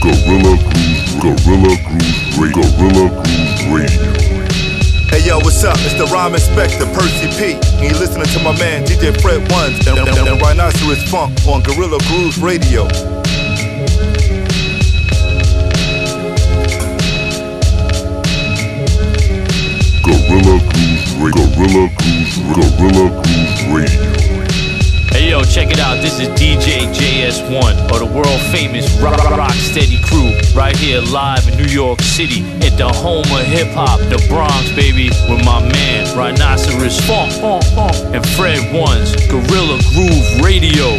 Guerrilla Grooves, Guerrilla Grooves, Radio, Guerrilla Grooves Radio. Hey yo, what's up? It's the Rhyme Inspector, Percee P. And you're listening to my man DJ Fred Ones and, and, and Rhinoceros Funk on Guerrilla Grooves Radio. Guerrilla Grooves, Radio, Guerrilla Grooves, Guerrilla Grooves Radio. Yo, check it out. This is DJ JS1 or the world famous Rock, rock Steady crew right here live in New York City at the home of hip hop, the Bronx, baby, with my man Rhinoceros Funk and Fred Ones, Guerrilla Groove Radio.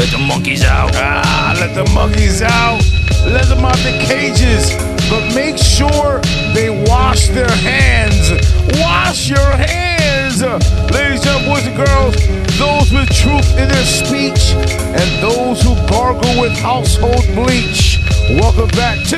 Let the monkeys out. Ah, let the monkeys out. Let them out the cages. But make sure they wash their hands. Wash your hands. Ladies and boys and girls, those with truth in their speech and those who gargle with household bleach. Welcome back to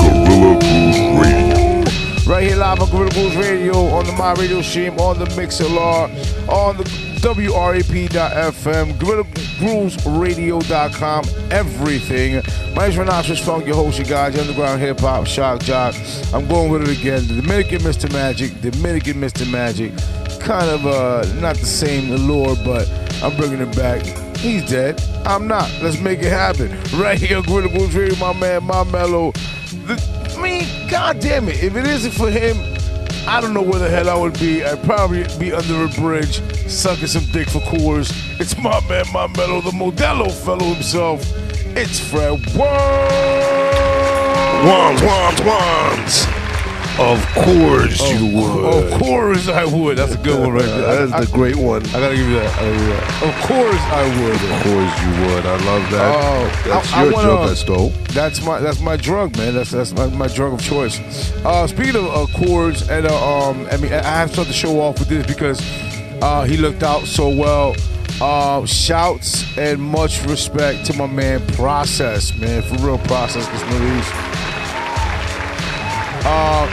Guerrilla Grooves Radio. Right here live on Guerrilla Grooves Radio on the My Radio stream, on the Mixlr, on the WRAP.FM, GuerrillaGroovesRadio.com, everything. My name's Rhinoceros Funk, your host, you guys, underground hip hop, shock jock. I'm going with it again. The Dominican Mr. Magic, Dominican Mr. Magic. Kind of uh, not the same allure, but I'm bringing it back. He's dead. I'm not. Let's make it happen. Right here Guerrilla Grooves Radio, my man, my mellow. The, I mean, god damn it. If it isn't for him, I don't know where the hell I would be. I'd probably be under a bridge, sucking some dick for Coors. It's my man, my the Modelo fellow himself. It's Fred Ones, wands, wands. Of course you would. Of course I would. That's a good one right there. That's the great one. I, I gotta give you that. Give you that. Of course I would. Of course you would. I love that. Oh, That's I- I your wanna- joke, I stole. That's my that's my drug, man. That's that's my, my drug of choice. Uh, speaking of uh, chords, and uh, um, I mean, I have to show off with this because uh, he looked out so well. Uh, shouts and much respect to my man Process, man, for real Process, this Maurice.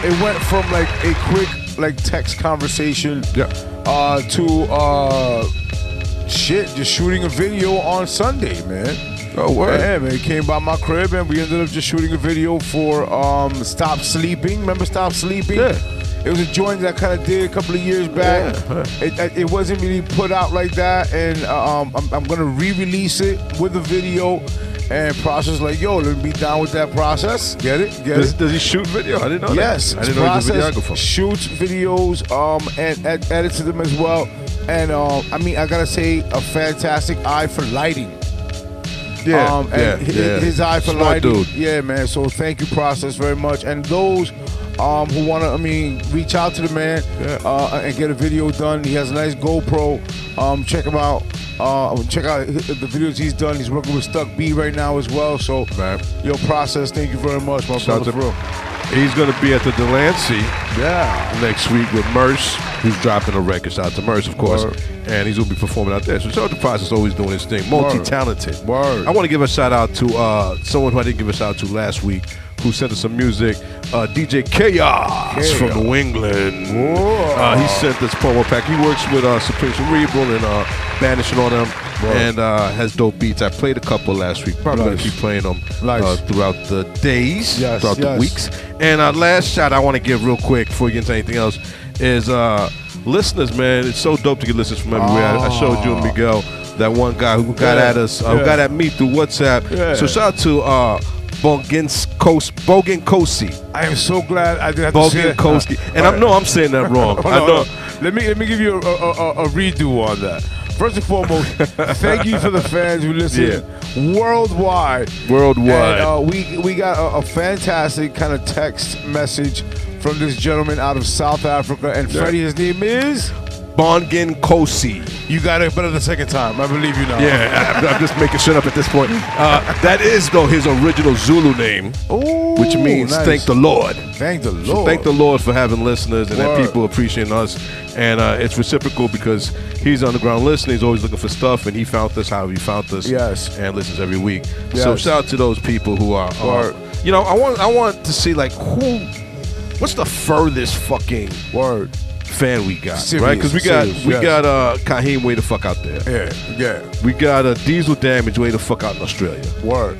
It went from like a quick like text conversation Yeah. uh, to uh, shit, just shooting a video on Sunday, man. Oh, word. Yeah, man. He came by my crib and we ended up just shooting a video for um, Stop Sleeping. Remember Stop Sleeping? Yeah. It was a joint that I kind of did a couple of years back. Yeah. It, it, wasn't really put out like that, and um, I'm, I'm gonna re-release it with a video. And process like, yo, let me be down with that process. Get it? Get Does, it? does he shoot video? I didn't know Yes, that. I didn't know he a Process videographer. Shoots videos, um, and ed- edits them as well. And um, I mean, I gotta say, a fantastic eye for lighting. Yeah, Um, and yeah, his, yeah. his eye for Smart lighting. dude. Yeah, man. So thank you, process, very much. And those um, who want to, I mean, reach out to the man uh, and get a video done. He has a nice GoPro. Um, check him out. Uh, check out the videos he's done. He's working with Stuck B right now as well. So, Right. yo, process. Thank you very much, my Shout brother. out to- for. He's going to be at the Delancey Yeah. next week with Merce, who's dropping a record. Shout out to Merce, of course. Word. And he's going to be performing out there. So shout out to Process, always doing his thing. Multi-talented. Word. I want to give a shout out to uh, someone who I didn't give a shout out to last week, who sent us some music. Uh, DJ Chaos Chaos. from New England. Uh, he sent this promo pack. He works with uh, Supreme Cerebral and uh, Banishing on them. Word. And uh, has dope beats. I played a couple last week. Probably gonna keep playing them uh, throughout the days, Yes, throughout the weeks. And uh, last shout I want to give real quick before we get into anything else is uh, listeners, man. It's so dope to get listeners from everywhere. I, I showed you and Miguel that one guy who got Yeah, at us, uh, who got at me through WhatsApp. Yeah. So shout out to uh, Boginskos, Boginkosi. I am so glad I didn't have to say that. Boginkoski. And I know I'm saying that wrong. Know. hold. Let me let me give you a, a, a, redo on that. First and foremost, thank you for the fans who listen worldwide. Worldwide. And, uh, we we got a, a fantastic kind of text message from this gentleman out of South Africa, and Freddie, his name is. Bongin Kosi. You got it better the second time. I believe you now. Yeah, I'm, I'm just making shit up at this point. Uh, that is though his original Zulu name, Ooh, which means nice. thank the Lord. Thank the So Lord. thank the Lord for having listeners and that people appreciating us. And uh, it's reciprocal because he's underground listening. He's always looking for stuff, and he found us how he found us. Yes. and listens every week. So shout out to those people who are. Uh, Word. you know, I want I want to see like who, what's the furthest fucking Word. Fan we got, Serious, right? Because we got serious, we got uh Kahim way the fuck out there. Yeah, yeah. We got a Diesel Damage way the fuck out in Australia. Word.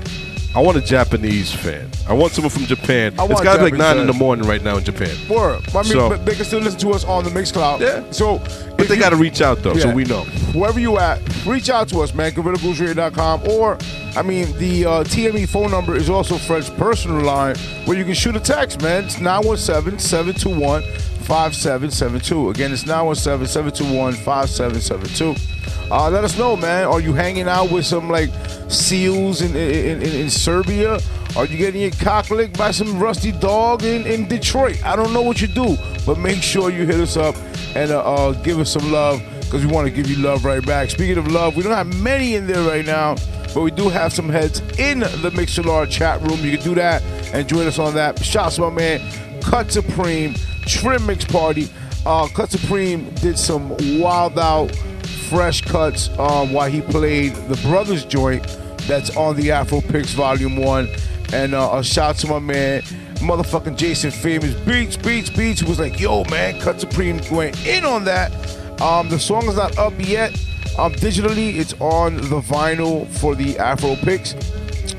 I want a Japanese fan. I want someone from Japan. I it's got to be like nine in the morning right now in Japan. Word. I mean, So- but they can still listen to us on the Mixcloud. Yeah. So, But they got to reach out though, so we know. Wherever you at, reach out to us, man. GuerrillaGrooveRadio.com. Or, I mean, the uh, TME phone number is also Fred's personal line where you can shoot a text, man. It's 917 721 5772. Again, it's 917 721 5772. Uh, let us know, man. Are you hanging out with some like seals in in, in, in Serbia? Are you getting your cock licked by some rusty dog in, in Detroit? I don't know what you do, but make sure you hit us up and uh, uh, give us some love because we want to give you love right back. Speaking of love, we don't have many in there right now, but we do have some heads in the Mixlr chat room. You can do that and join us on that. Shouts to my man, Cut Supreme, Trim Mix Party. Uh, Cut Supreme did some wild out fresh cuts um, while he played the Brothers joint that's on the Afro Picks Volume 1. And uh, a shout to my man, motherfucking Jason Famous Beats, Beats, Beats, who was like, yo, man, Cut Supreme went in on that. Um, the song is not up yet. Um, digitally, it's on the vinyl for the Afro Picks.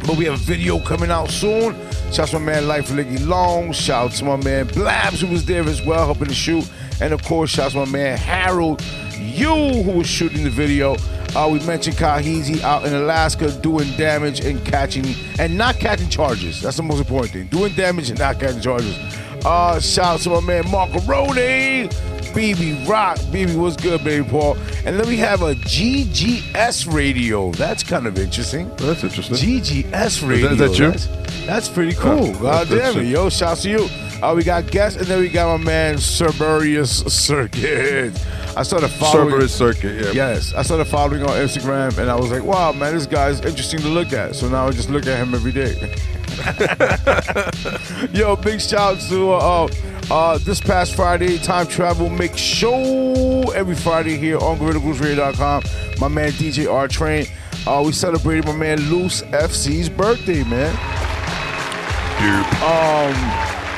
But we have a video coming out soon. Shout to my man Life Liggy Long. Shout to my man Blabs, who was there as well, helping to shoot. And of course, shout to my man Harold, you who was shooting the video. Uh, we mentioned Kahizi out in Alaska doing damage and catching and not catching charges. That's the most important thing. Doing damage and not catching charges. Uh, shout out to my man Marcaroni. BB Rock. BB, what's good, baby Paul? And then we have a GGS radio. That's kind of interesting. That's interesting. GGS radio. is that you? That's, that's pretty cool. God damn it. Yo, shouts to you. Uh, we got guests, and then we got my man Cerberus Circuit. I started following. Cerberus Circuit, yeah. Yes, I started following on Instagram, and I was like, "Wow, man, this guy's interesting to look at." So now I just look at him every day. Yo, big shout to uh, uh, this past Friday, Time Travel Mix Show every Friday here on GuerrillaGrooveRadio.com. My man DJ R Train. Uh, we celebrated my man Loose FC's birthday, man. Um,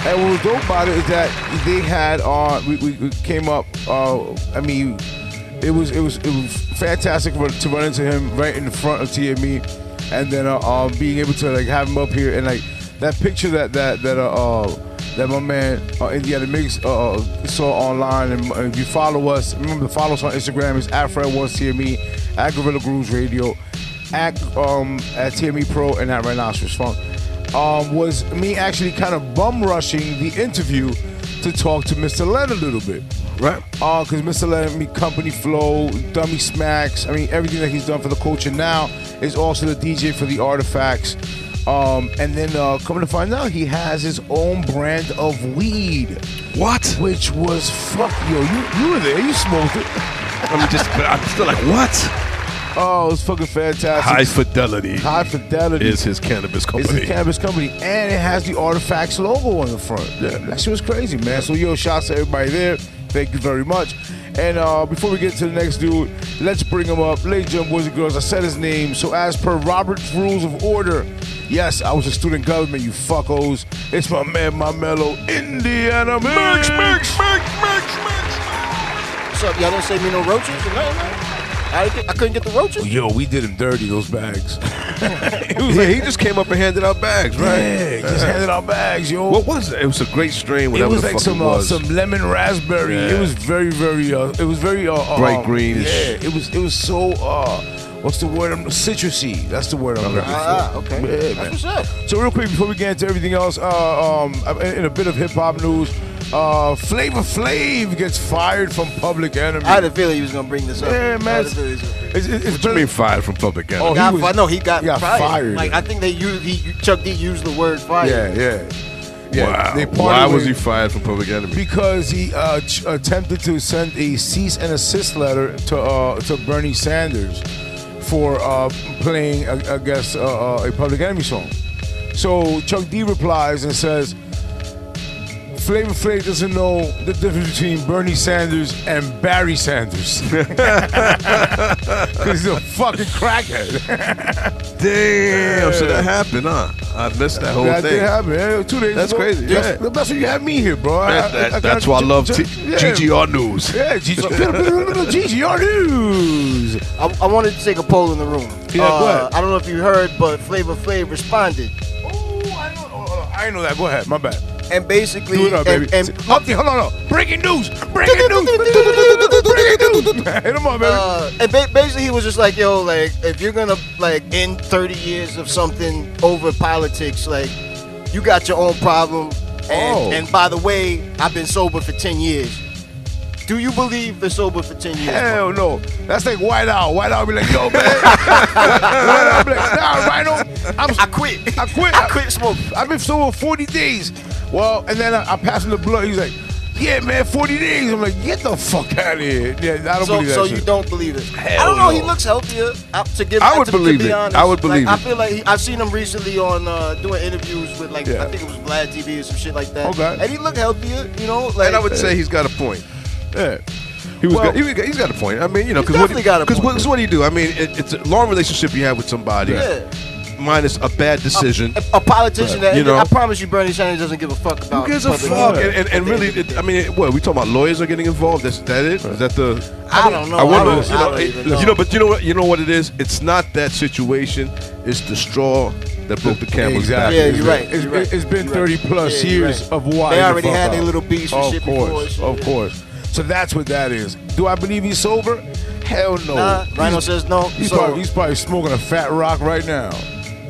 and what was dope about it is that they had uh, we, we came up. Uh, I mean, it was it was it was fantastic to run into him right in front of TME, and then uh, um, being able to like have him up here and like that picture that that that uh, uh that my man uh, Indiana Mix uh, saw online, and uh, if you follow us, remember to follow us on Instagram. It's at Fred One TME, at Guerrilla Grooves Radio, at um at TME Pro, and at Rhinoceros Funk um, was me actually kind of bum rushing the interview to talk to Mr. Len a little bit. Right. Uh, because Mr. Len, me Company Flow, Dummy Smacks, I mean, everything that he's done for the culture now is also the DJ for the artifacts. Um, and then uh, coming to find out, he has his own brand of weed. What? Which was fuck yo, you you were there, you smoked it. I'm just, but I'm still like, what? Oh, it's fucking fantastic. High Fidelity High Fidelity is his cannabis company. It's company. a cannabis company, and it has the Artifacts logo on the front. Yeah. that shit was crazy, man. So yo, shouts to everybody there. Thank you very much. And uh, before we get to the next dude, let's bring him up, ladies and gentlemen, boys and girls. I said his name, so as per Robert's Rules of Order, yes, I was a student government. You fuckos. It's my man, my mellow Indiana mix, mix, mix, mix, mix. What's up? Y'all don't say me no roaches or nothing, man? I, I couldn't get the roaches. Yo, we did him dirty those bags. yeah, he just came up and handed out bags, right? Yeah, just handed out bags, yo. What was it? It was a great strain. It Whatever was the like fuck some it uh, was. some lemon raspberry. Yeah. It was very very uh, it was very uh, uh, Bright um, greenish. Yeah, it was it was so uh, what's the word? I'm citrusy. That's the word I'm looking for. Ah, okay. Yeah, That's what's up. So real quick before we get into everything else, uh, um, in a bit of hip hop news, uh, Flavor Flav gets fired from Public Enemy. I had a feeling he was gonna bring this up. yeah, I man. had a feeling he was gonna bring It's, it's, it's What you mean fired from public enemy? Oh, got he was- fi- no, he got, he got fired. fired. Like I think they used he Chuck D used the word fire. Yeah, yeah. Yeah, wow. they parted Why was with- he fired from public enemy? Because he uh, ch- attempted to send a cease and assist letter to uh, to Bernie Sanders for uh, playing, I, I guess, uh, uh, a Public Enemy song. So Chuck D replies and says, Flavor Flav doesn't know the difference between Bernie Sanders and Barry Sanders. Because he's a fucking crackhead. Damn. So that happened, huh? I missed that whole that thing. did happen. Yeah, two days That's ago. crazy, That's, yeah. that's why you have me here, bro. I- That- I- that- I- I that's why I love T- yeah. GGR News. Yeah, GGR, GGR News. I, I wanted to take a poll in the room. Yeah, Uh, go ahead. I don't know if you heard, but Flavor Flav responded, Oh, I know. oh, oh, I didn't know that. Go ahead. My bad. And basically, Do it up, and, baby. and, hold on, hold on. Breaking news. Breaking news. Breaking news. Hit him up, baby. uh, and ba- basically he was just like, yo, like if you're gonna like end 30 years of something over politics, like you got your own problem. And, Oh. and by the way, I've been sober for 10 years. Do you believe they're sober for 10 years? Hell no. That's like White Owl. White Owl be like, yo, man. White Owl be like, nah, Rhino. I'm, I quit. I quit. I quit smoking. I've been sober 40 days. Well, and then I, I passed him the blood. He's like, yeah, man, 40 days. I'm like, get the fuck out of here. Yeah, I don't So, believe that so shit. you don't believe it? Hell I don't know. no. He looks healthier. Uh, to give, I would to, to believe be it. honest. I would believe like, it. I feel like he, I've seen him recently on uh, doing interviews with like Yeah. I think it was Vlad TV or some shit like that. Okay. And he looked healthier. You know, like And I would say he's got a point. Yeah. He was. Well- got, he was got, he's got a point. I mean, you know, because what, definitely got a 'cause point. what, what do you do? I mean, it, it's a long relationship you have with somebody, yeah. Minus a bad decision. A, a politician that You know. I promise you, Bernie Sanders doesn't give a fuck about. Who gives a fuck? And, and, and really, it, I mean, what we talking about? Lawyers are getting involved. That's that it? Is that the? I don't know. I wonder. don't- you, I know, don't it- even you know, but you know what? You know what it is? It's not that situation. It's the straw that broke the camel's back. Yeah, you're right. It's, You're right. it's been You're 30 right. plus Yeah, years right. of why They already had their little beefs and Of shit before, course, so, of course. So that's what that is. Do I believe he's sober? Hell no. Nah, Rhino he's, says no. He's, so, probably, he's probably smoking a fat rock right now.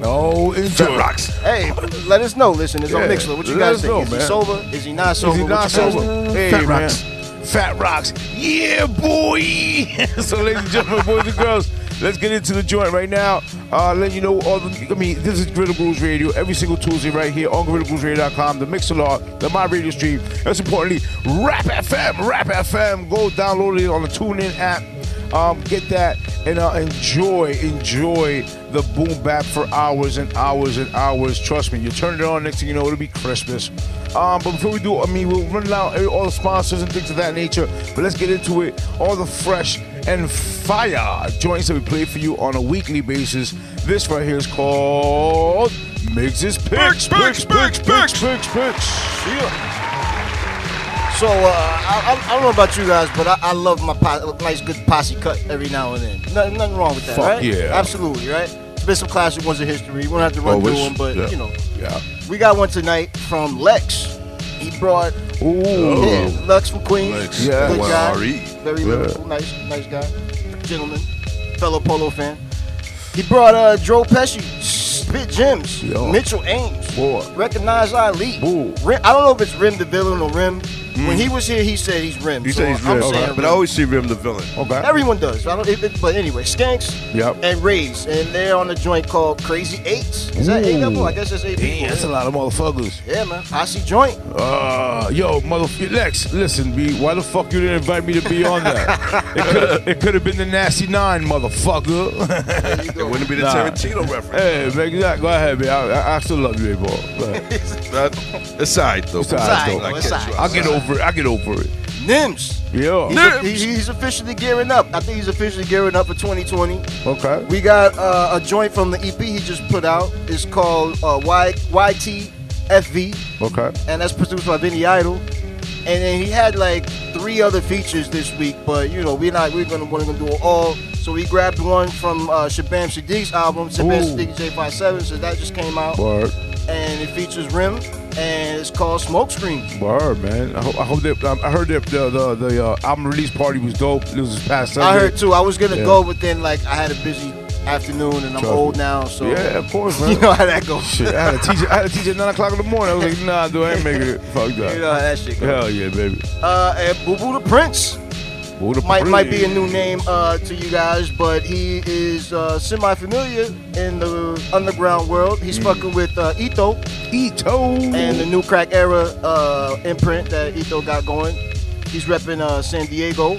Oh, enjoy. Fat rocks. hey, let us know. Listen, it's Yeah. on Mixlr. What you Let guys think? know, is he sober? Is he not sober? Is he not you sober? Hey, Fat man. rocks. Fat rocks. Yeah, boy. so, ladies and gentlemen, boys and girls, let's get into the joint right now. Uh, let you know all the. I mean, this is Guerrilla Grooves Radio every single Tuesday right here on GuerrillaGroovesRadio.com, the Mixalot, the My Radio Stream. Most importantly, Rap FM. Rap FM. Go download it on the TuneIn app. Um, get that and uh, enjoy, enjoy the boom bap for hours and hours and hours. Trust me, you turn it on, next thing you know, it'll be Christmas. Um, but before we do, I mean, we'll run out all the sponsors and things of that nature. But let's get into it. All the fresh and fire joints that we play for you on a weekly basis. This right here is called Mix's Picks, Picks, Picks, Picks, Picks, Picks. Yeah. So uh, I, I, I don't know about you guys, but I, I love my po- nice good posse cut every now and then. Nothing, nothing wrong with that, Fuck right? yeah. Absolutely, right? Been some classic ones in history. We don't have to run Always, through them, but yeah. you know, Yeah. we got one tonight from Lex. He brought Ooh. yeah, Lex from Queens. Lex, Yeah. Good guy. L-R-E. Very Yeah. nice, nice guy, gentleman, fellow polo fan. He brought uh, Joe Pesci, Spit Gems, Yo. Mitchell Ames, Boy. Recognize Ali. Rim, I don't know if it's Rim the villain or Rim. When he was here, he said he's Rim. You so say he's I'm Rim, saying but I always see Rim the villain. Okay. Everyone does. I don't, it, it- but anyway, Skanks Yep. and Rays, and they're on a joint called Crazy Eights. Is that eight Ooh. of them? I guess that's eight Damn, people. that's a lot of motherfuckers. Yeah, man. Posse joint. Uh, yo, mother, Lex, listen, B, why the fuck you didn't invite me to be on that? it could it could have been the Nasty Nine, motherfucker. There you It wouldn't be the Nah. Tarantino reference. hey, man, yeah, go ahead, man. I, I, I still love you, A-ball. Go ahead. That, aside though. Aside, Aside, though. though, I aside. catch you I'll get outside. Over it. I'll get over it. Nims. Yeah. He's, a- he's officially gearing up. I think he's officially gearing up for 2020. Okay. We got uh, a joint from the EP he just put out. It's called uh, y- YTFV, Okay. and that's produced by Vinny Idol. And then he had like three other features this week, but you know we're not we're gonna want to do it all. So we grabbed one from uh, Shabaam Sahdeeq's album, Shabaam Ooh. Sahdeeq J57. So that just came out, Word. And it features Rim, and it's called Smokescreen. Word, man. I hope, I hope that I heard that the the, the uh, album release party was dope. It was this past Sunday. I heard too. I was gonna Yeah. go, but then like I had a busy afternoon, and I'm Trust old me. now, so Yeah, of course, man. you know how that goes. Shit, I had a teacher. I had a teacher at nine o'clock in the morning. I was like, Nah, dude, I ain't making it. Fuck that. You know how that shit goes. Hell yeah, baby. Uh, and Boo Boo the Prince might might be a new name uh, to you guys, but he is uh, semi-familiar in the underground world. He's fucking with uh, Ito Ito. and the new crack era uh, imprint that Ito got going. He's repping uh, San Diego.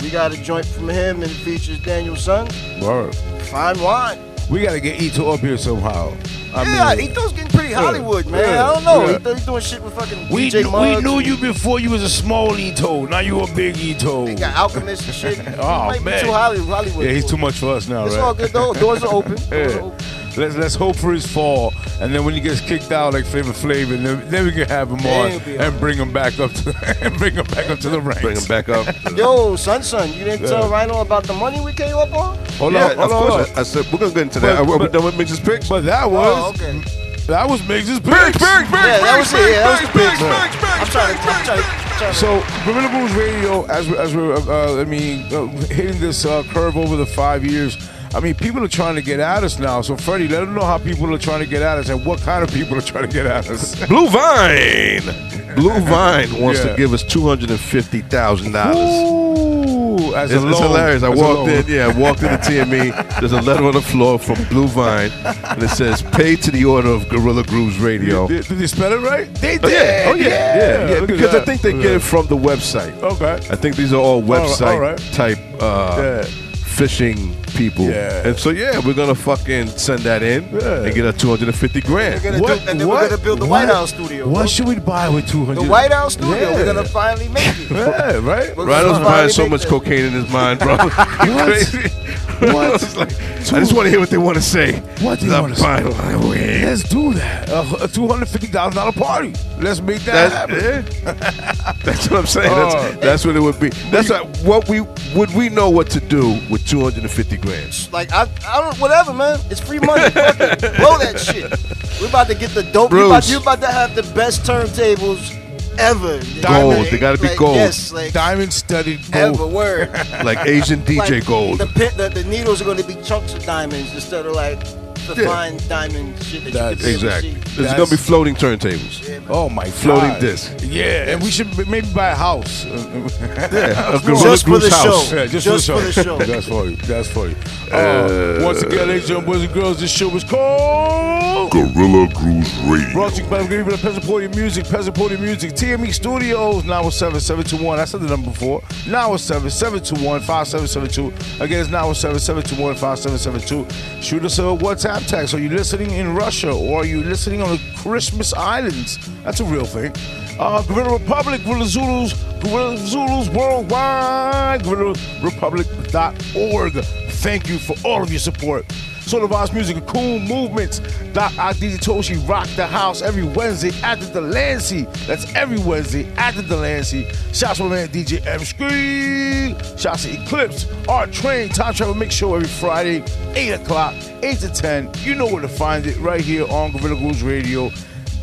We got a joint from him and it features Daniel Son. Word. Fine wine. We gotta get Ito up here somehow. I yeah, mean, Ito's getting pretty Hollywood, man. yeah, I don't know. yeah. Ito, he's doing shit with fucking we, DJ knew, we knew you before you was a small Ito. Now you a big Ito. He got Alchemist and shit. Oh, man. too Hollywood. Yeah, he's too much for us now, It's right? all good though. Doors are open. Doors Yeah. are open. Let's let's hope for his fall, and then when he gets kicked out like Flavor Flav, and then, then we can have him on and on. bring him back up to and bring him back up to the ranks. Bring him back up. Yo, son, son, you didn't tell Rhino about the money we came up on? Hold yeah, on, of hold on, course. I, I said we're gonna get into that. But- Are we but- done with Mix's picks? But that was Oh, okay. that was Miggs' picks. Biggs, Biggs, Biggs, Yeah, that was Biggs, it. Yeah, that was Biggs, big Biggs, Biggs, I'm trying to, I'm trying to, I'm trying to So Guerrilla Grooves Radio, as we, as we're, uh, I mean, uh, hitting this uh, curve over the five years. I mean, people are trying to get at us now. So Freddie, let them know how people are trying to get at us and what kind of people are trying to get at us. Blue Vine. Blue Vine wants Yeah. to give us two hundred and fifty thousand dollars. Ooh, as It's, a it's hilarious. I As walked in, yeah, I walked into TME. There's a letter on the floor from Blue Vine, and it says, "Pay to the order of Guerrilla Grooves Radio." Did, did they spell it right? They did. Oh yeah, oh yeah, yeah, yeah. At Because I think they Look get it from the website. Okay. I think these are all website all right. type uh, Yeah. phishing people. Yeah. And so yeah, we're gonna fucking send that in Yeah. and get a 250 grand. We're What- do, and then what- we're gonna build the what- White House studio. bro. What should we buy with 200? The? White House studio. Yeah. We're gonna finally make it. Yeah, right. Gonna buying so much cocaine in his mind, bro. Crazy? What? It's like, I just want to hear what they want to say. What do you wanna say? buying a lot of weed. Let's do that. A, a two hundred fifty thousand dollar party. Let's make that That's, happen. yeah. That's what I'm saying. That's, that's what it would be. That's like, what we would we know what to do with 250 grand. Like I, I don't, whatever, man. It's free money. Fuck. Blow that shit. We're about to get the dope. You're about, you're about to have the best turntables ever. Gold. Like, They gotta be like, gold. Yes, like Diamond studded ever gold. word. Like Asian DJ Like, Gold. The, pin, the the needles are going to be chunks of diamonds instead of like the Yeah. fine diamond shit that That's- you can Exactly. to. There's gonna be floating turntables. Yeah. Oh my Floating God. disc. Yeah, and we should maybe buy a house. Yeah, of Just for the house. show. Yeah, just, Just for for the the show. show. That's for you. That's for you. Uh, once again, ladies and boys and girls, this show is called Guerrilla Grooves Radio. Brought to you by Giving Peasant Podium Music, Peasant Podium Music, TME Studios, 917 721. I said the number before. 917 721 5772. Again, it's 917 721 5772. Shoot us a WhatsApp text. Are you listening in Russia or are you listening on the Christmas Islands? That's a real thing. Uh, Gorilla Republic, Gorilla Zulus, Gorilla Zulus Worldwide, GorillaRepublic.org. Thank you for all of your support. Solar Vibes Music Cool Movements. Doc Aditi Toshi rock the house every Wednesday at the Delancey. That's every Wednesday at the Delancey. Shouts to my man DJ M Screen. Shouts to Eclipse, Art Train, Time Travel Mix Show every Friday, 8 o'clock, 8 to 10. You know where to find it right here on Guerrilla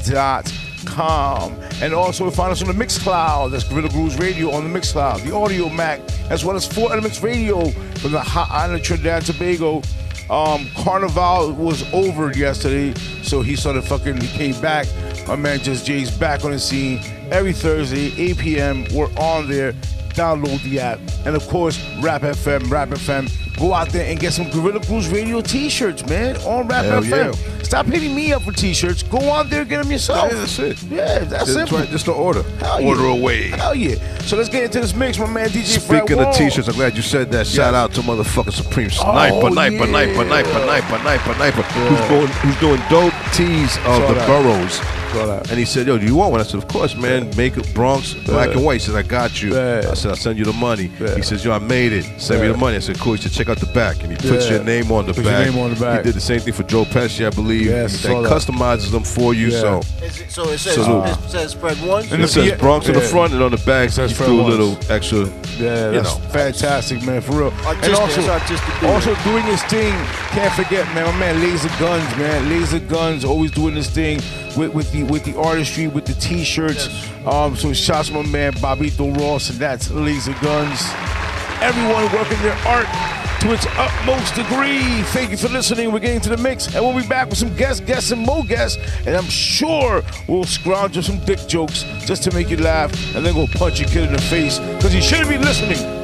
dot com. And also find us on the Mixcloud. That's Guerrilla Grooves Radio on the Mixcloud. The Audiomack, as well as Four Elements Radio from the hot island of Trinidad and Tobago. Um, Carnival was over yesterday, so he started fucking. He came back. My man Just Jay's back on the scene every Thursday, 8 p.m. We're on there. Download the app, and of course, Rap FM, Rap FM. Go out there and get some Guerrilla Grooves Radio T-shirts, man, on Rap Hell FM. Stop hitting me up for T-shirts. Go out there, and get them yourself. Yeah, that's it. Yeah, that's Just, right, just to order. Hell order yeah. away. Hell yeah. So let's get into this mix, my man DJ Fred Speaking of t-shirts, I'm glad you said that. Shout out to motherfucking Supreme Sniper, Oh, Sniper, yeah. Sniper, Sniper, Sniper, Sniper, Sniper, who's going, who's doing dope tees of Saw the that. boroughs. And he said, "Yo, do you want one?" I said, "Of course, man. Make it Bronx, black and white." He said, "I got you." Yeah. I said, "I'll send you the money." Yeah. He says, "Yo, I made it. Send me the money." I said, "Cool." He said, "Check out the back," and he puts Yeah. your name on the Puts your back. name on the back. He did the same thing for Joe Pesci, I believe. Yes, he saw that. customizes them for you. Yeah. So it, so it says, So- it says spread one. And it the- says yeah, Bronx on the front, and on the back, says he Fred threw a Once. little extra. Yeah, you that's know. fantastic, man, for real. Artistic, and also, it's artistic dude. also doing his thing. Can't forget, man, my man Laser Guns, man. Laser Guns always doing his thing with, with the with the artistry, with the t-shirts. Um, so shouts to my man Bobito Ross, and that's Laser Guns. Everyone working their art to its utmost degree. Thank you for listening. We're getting to the mix, and we'll be back with some guests, guests, and more guests. And I'm sure we'll scrounge up some dick jokes just to make you laugh, and then go punch your kid in the face because he shouldn't be listening.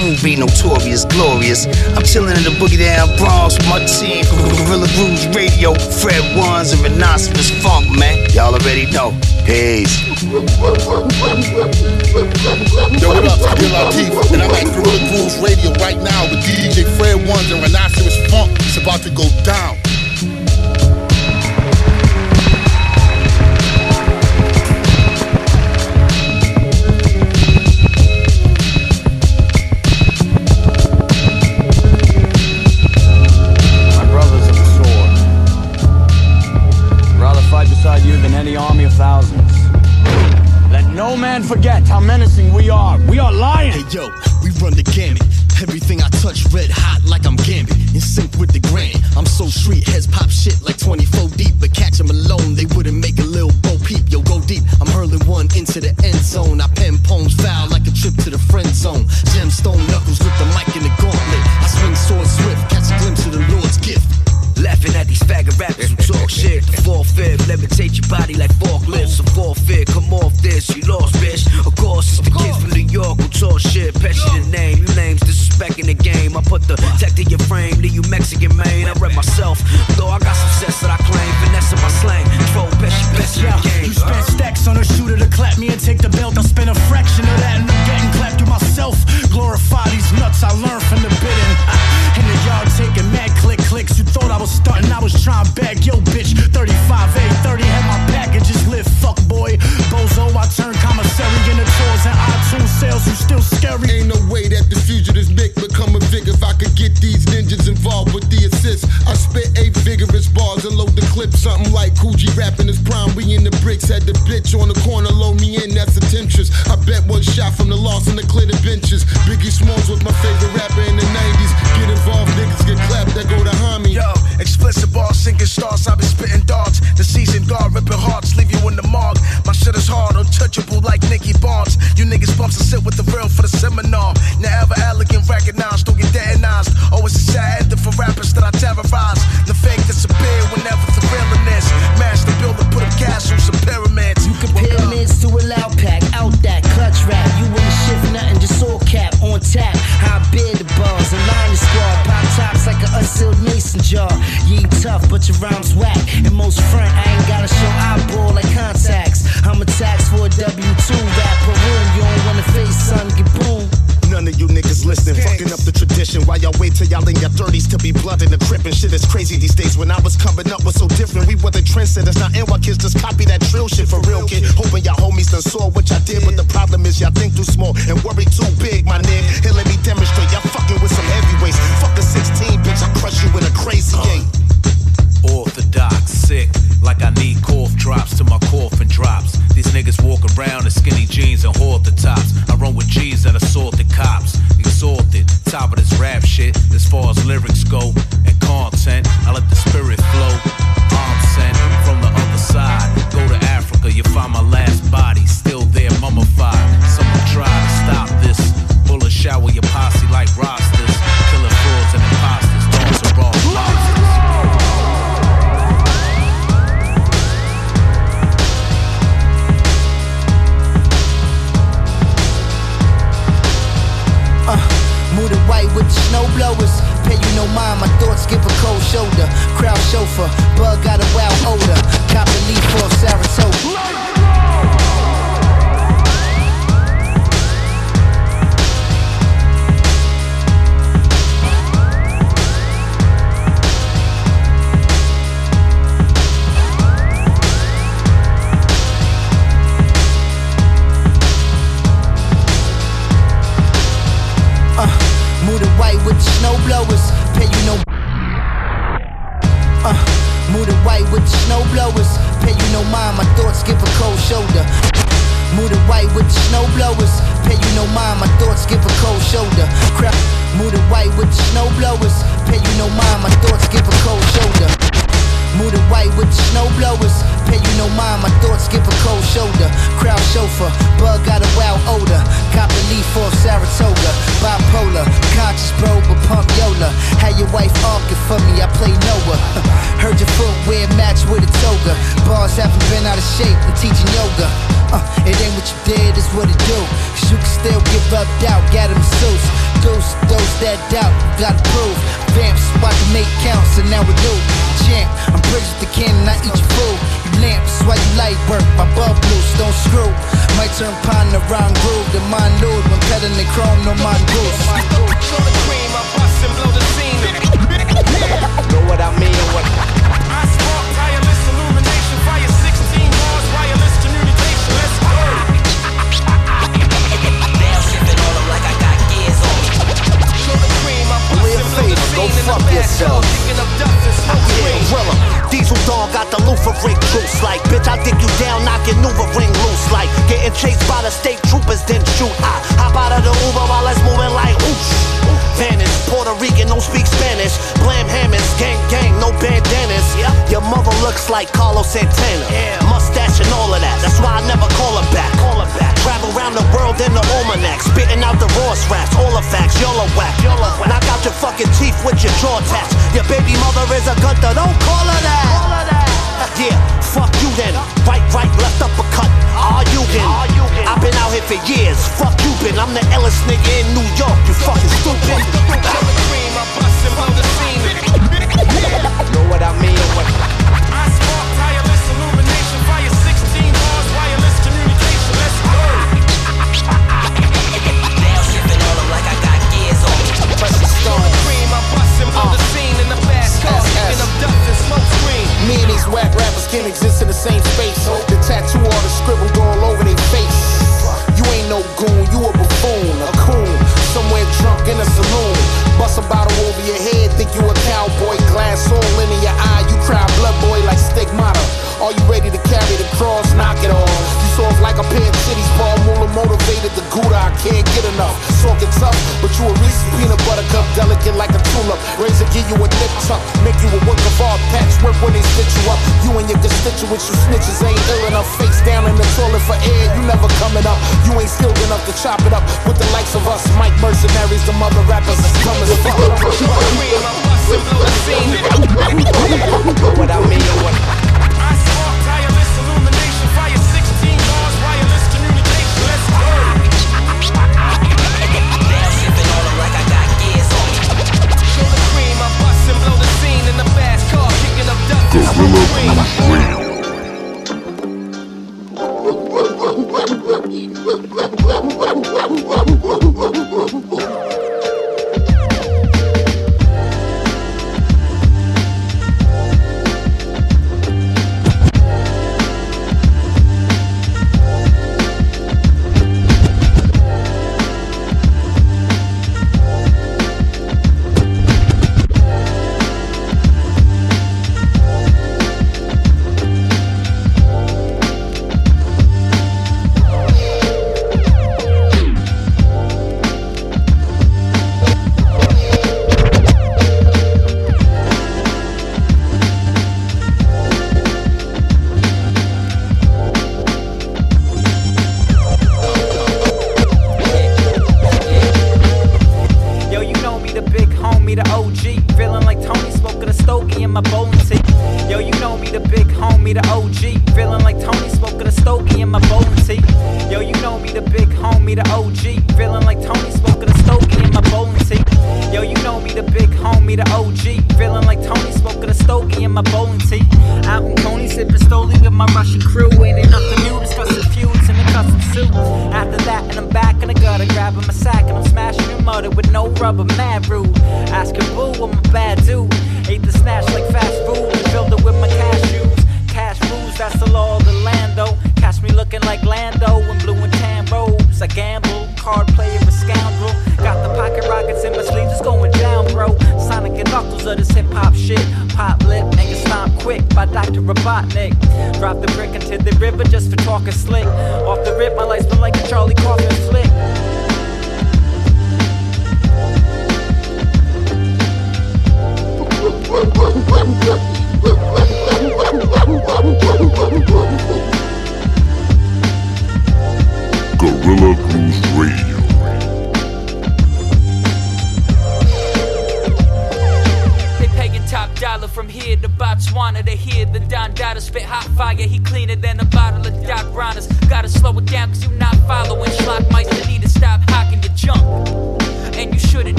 Groovy, notorious, glorious. I'm chilling in the boogie down Bronx with my team from Guerrilla Grooves Radio, Fred Ones and Rhinoceros Funk, man. Y'all already know. Peace. Yo, what up? It's Bill Latif, and I'm at Guerrilla Grooves Radio right now with DJ Fred Ones and Rhinoceros Funk. It's about to go down. Coogee rapping his prime, we in the bricks. Had the bitch on the corner, low me in, that's the temptress. I bet one shot from the loss in the clear the benches. Biggie Smalls was my favorite rapper in the 90s. Get involved, niggas get clapped, that go to homie. Yo, explicit ball sinking stars, I've been kids just copy that trill shit for real. Chop it up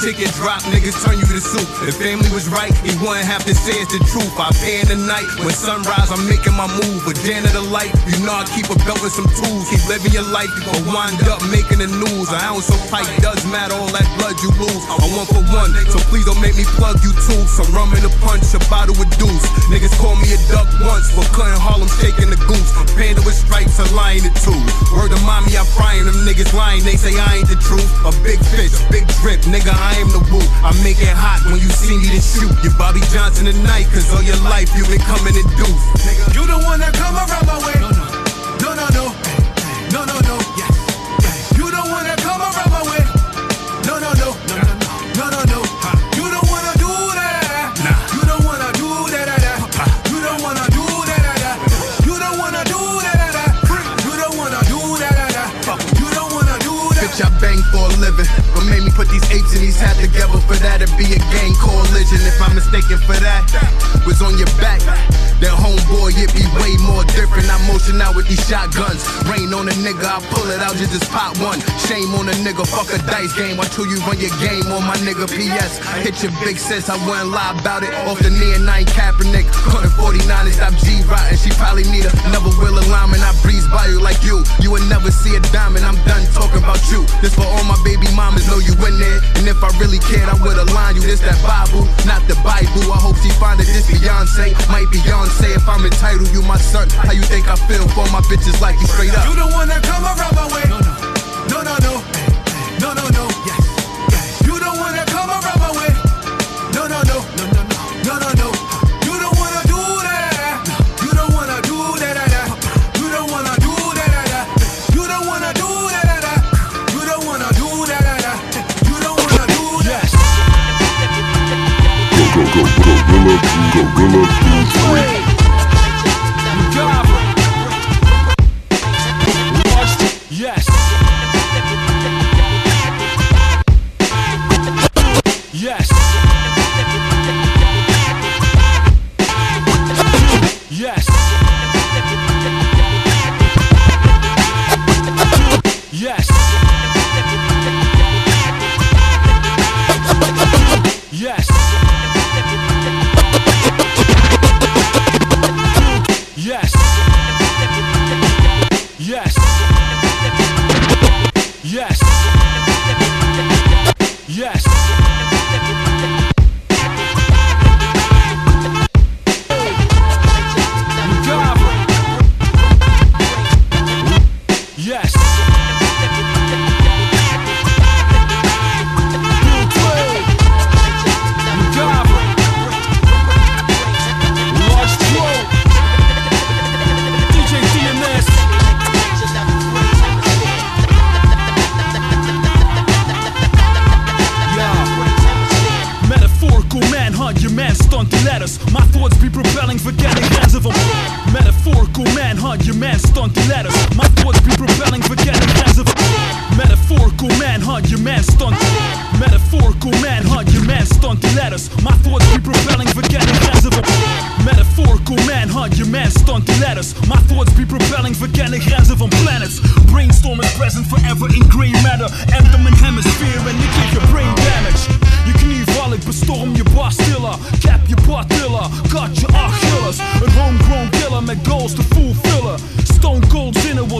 ticket drop, niggas turn you to soup. If family was right, he wouldn't have to say it's the truth. I pay in the night, when sunrise, I'm making my move. But Jan of the light, you know I keep a belt with some tools. Keep living your life, you wind up making the news. An ounce of pipe does matter, all that blood you lose. I'm one for one, so please don't make me plug you too. Some rum in a punch, a bottle with deuce. Niggas call me a duck once, but couldn't haul 'em shaking the goose. Panda with stripes, a lion the two. Word of mommy, I'm frying them niggas lying, they say I ain't the truth. A big fish, big drip, nigga, I am the woo. I make it hot when you see me to shoot. You Bobby Johnson tonight, cause all your life you been coming in deuce. You the one that come around my way. No, no, no. No, no, no. You the one that come around my way. No, no, no. No, no, no. You don't wanna do that. You don't wanna do that. that, that. You don't wanna do that. that, that. You don't wanna do that. that, that. You don't wanna do that. that, that. You don't wanna do that. Bitch, I bang for a living. But made me put these apes and these hats together for that to be a gang coalition. If I'm mistaken for that, was on your back. That homeboy, it be way more different. I motion out with these shotguns. Rain on a nigga, I pull it out, just just pop one. Shame on a nigga, fuck a dice game. Until you run your game on my nigga PS. Hit your big sis, I wouldn't lie about it. Off the knee and I nine Kaepernick. Caught 49 and stop G rotting. She probably need another wheel alignment. I breeze by you like you. You would never see a diamond. I'm done talking about you. This for all my baby mamas, know you in there. And if I really cared, I would've align you. This that Bible, not the Bible. I hope she find it. This Beyonce, might Beyonce. If I'm entitled, you my son. How you think I feel for my bitches like you straight up? You the one that come around my way. No, No, no, no. No,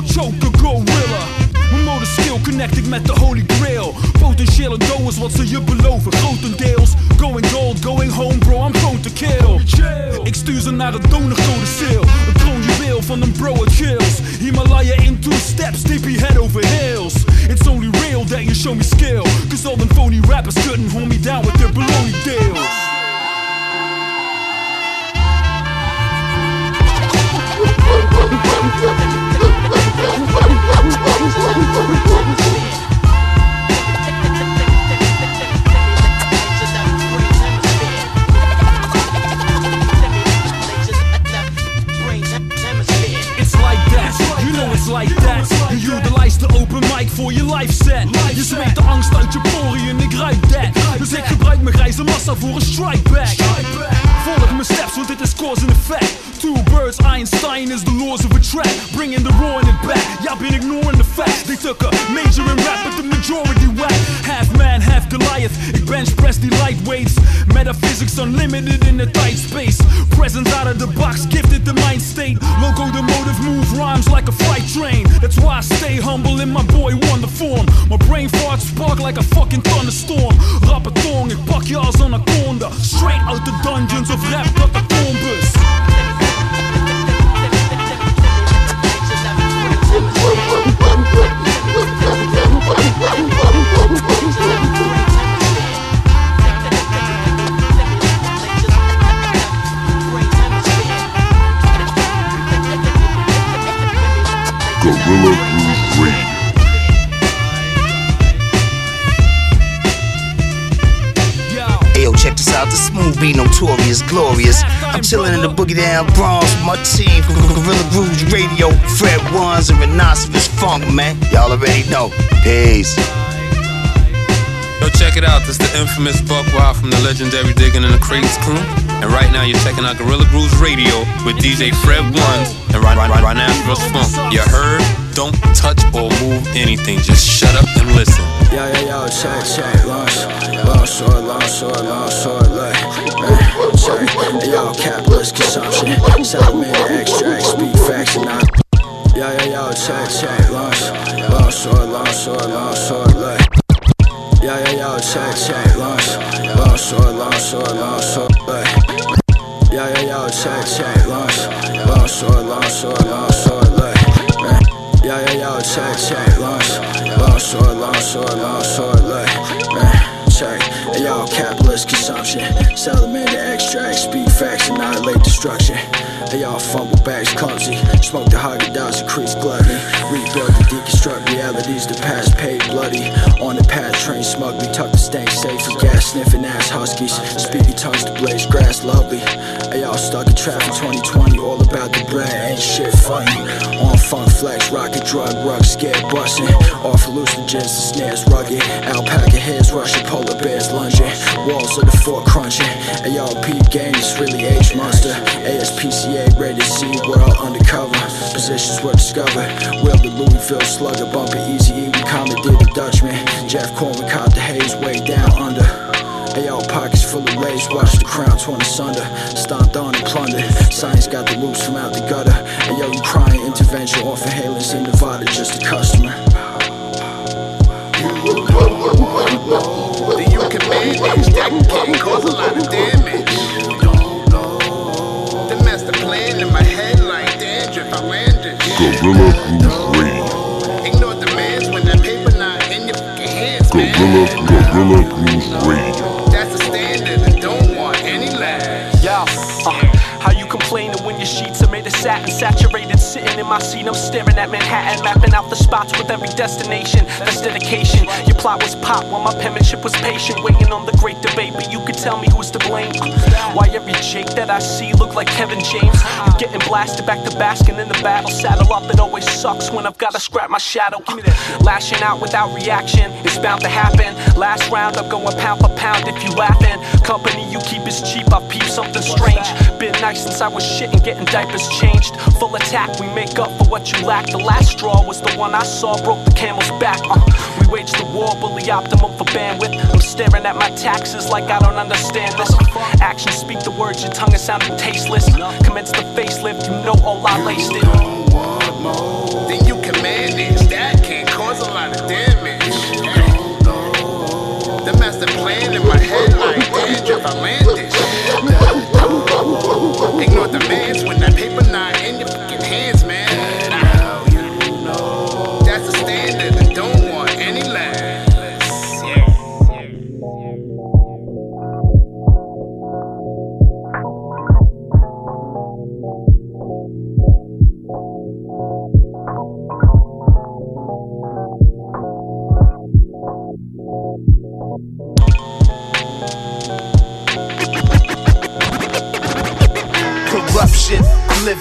choke a gorilla. Mijn mode skill connect ik met de holy grail. Potentiële doers wat ze je beloven, grotendeels. Going gold, going home bro, I'm prone to kill. Ik stuur ze naar het dondercodicil. Een kroonjuweel van een bro at chills. Himalaya in two steps, DP head over heels. It's only real that you show me skill. Cause all them phony rappers couldn't hold me down with their baloney deals. Oh, my God. Voor je live set. Je zweet de angst uit je poriën, ik ruik that. Dus ik gebruik mijn grijze massa voor een strike back. Volg mijn steps, want dit is cause and effect. Two birds, Einstein is the laws of a track. Bringing the raw in it back. Y'all been ignoring the facts. They took a major in rap, but the majority whack. Half man, half Goliath. Ik bench press die lightweights. Metaphysics unlimited in the tight space. Presence out of the box, gifted the mind state. Logo the motive move rhymes like a freight train. That's why I stay humble in my boy wonder form. My brain farts spark like a fucking thunderstorm. Rappetong, ik pak je als anaconda. Straight out the dungeons of rap catacombes. Gorilla smooth be notorious, glorious. I'm chilling in the boogie down Bronx my team from Guerrilla Grooves Radio, Fred Ones and Rhinoceros Funk, man. Y'all already know. Peace. It out. This the infamous Buck Wild from the legendary Digging in the Crates crew. And right now you're checking out Guerrilla Grooves Radio with DJ Fred Ones and Rhinoceros Funk. You heard? Don't touch or move anything. Just shut up and listen. Yo, yo, yo, check, check, long, long short, long short, long short, look, check, yo, capitalist consumption, settlement, extract, speak and not, yo, yo, yo, check, check, long, long short, long short, long short, look, yo, yo, yo, check, check, long, long short, long short, long short, look, yo, yo, yo, check, check, long, long short, long short, long short, look. Yo, yo, yo, check, check, long, long, short, long, short, long, short, look, check. Hey, yo, capitalist consumption, into extract, speed facts, annihilate destruction. Hey, y'all fumble bags clumsy, smoke the Haagen Dazs, increase gluttony, rebuild and deconstruct realities, the past paid bloody. On the path, train smugly, tuck the stank safe for gas sniffing ass huskies, speedy tongues to blaze grass, lovely. Hey, y'all stuck in traffic 2020, all about the bread, ain't shit funny. On funk flex, rocket drug, rug, scared busting. Off hallucinogens, the snares rugged. Alpaca hairs rushing, polar bears lunging. Walls of the fort crunching. ARP game, it's really H monster. ASPCA rated C, world undercover. Positions were discovered. Will the Louisville slugger, bumping easy E, we commented the Dutchman. Jeff Corwin caught the haze way down under. all pockets full of lace, watch the crown torn asunder. Stomped on and plundered. Science got the loops from out the gutter. Ayo, you crying intervention off inhalants in Nevada, just a customer. You can manage that can cause a lot of damage. Master plan in my head like dandruff, outlandish. Guerrilla Groove Radio. Ignore demands when that paper not in your fucking hands, man. Guerrilla, Guerrilla Groove Radio. That's the standard and don't want any less. Yo, uh, how you complaining when your sheets are made of satin saturated, sitting in my seat. I'm staring at Manhattan, mapping out the spots with every destination. That's dedication. Your plot was pop while my penmanship was patient, waiting on the great debate. But you could tell me who's to blame. Why every Jake that I see look like Kevin James? I'm getting blasted back to basking in the battle. Saddle up, it always sucks when I've gotta scrap my shadow. Lashing out without reaction, it's bound to happen. Last round, I'm going pound for pound if you laughing. Company you keep is cheap, I've peeped something strange. Been nice since I was shit and getting diapers changed. Full attack, we make up for what you lack. The last straw was the one I saw, broke the camel's back. Uh, we waged the war, bully optimum for bandwidth. I'm staring at my taxes like I don't understand this. Actions speak the words, your tongue is sounding tasteless. Commence the facelift, you know all I laced it. Then you can manage. That can cause a lot of damage. The master plan in my head like dandruff outlandish. Ignore demands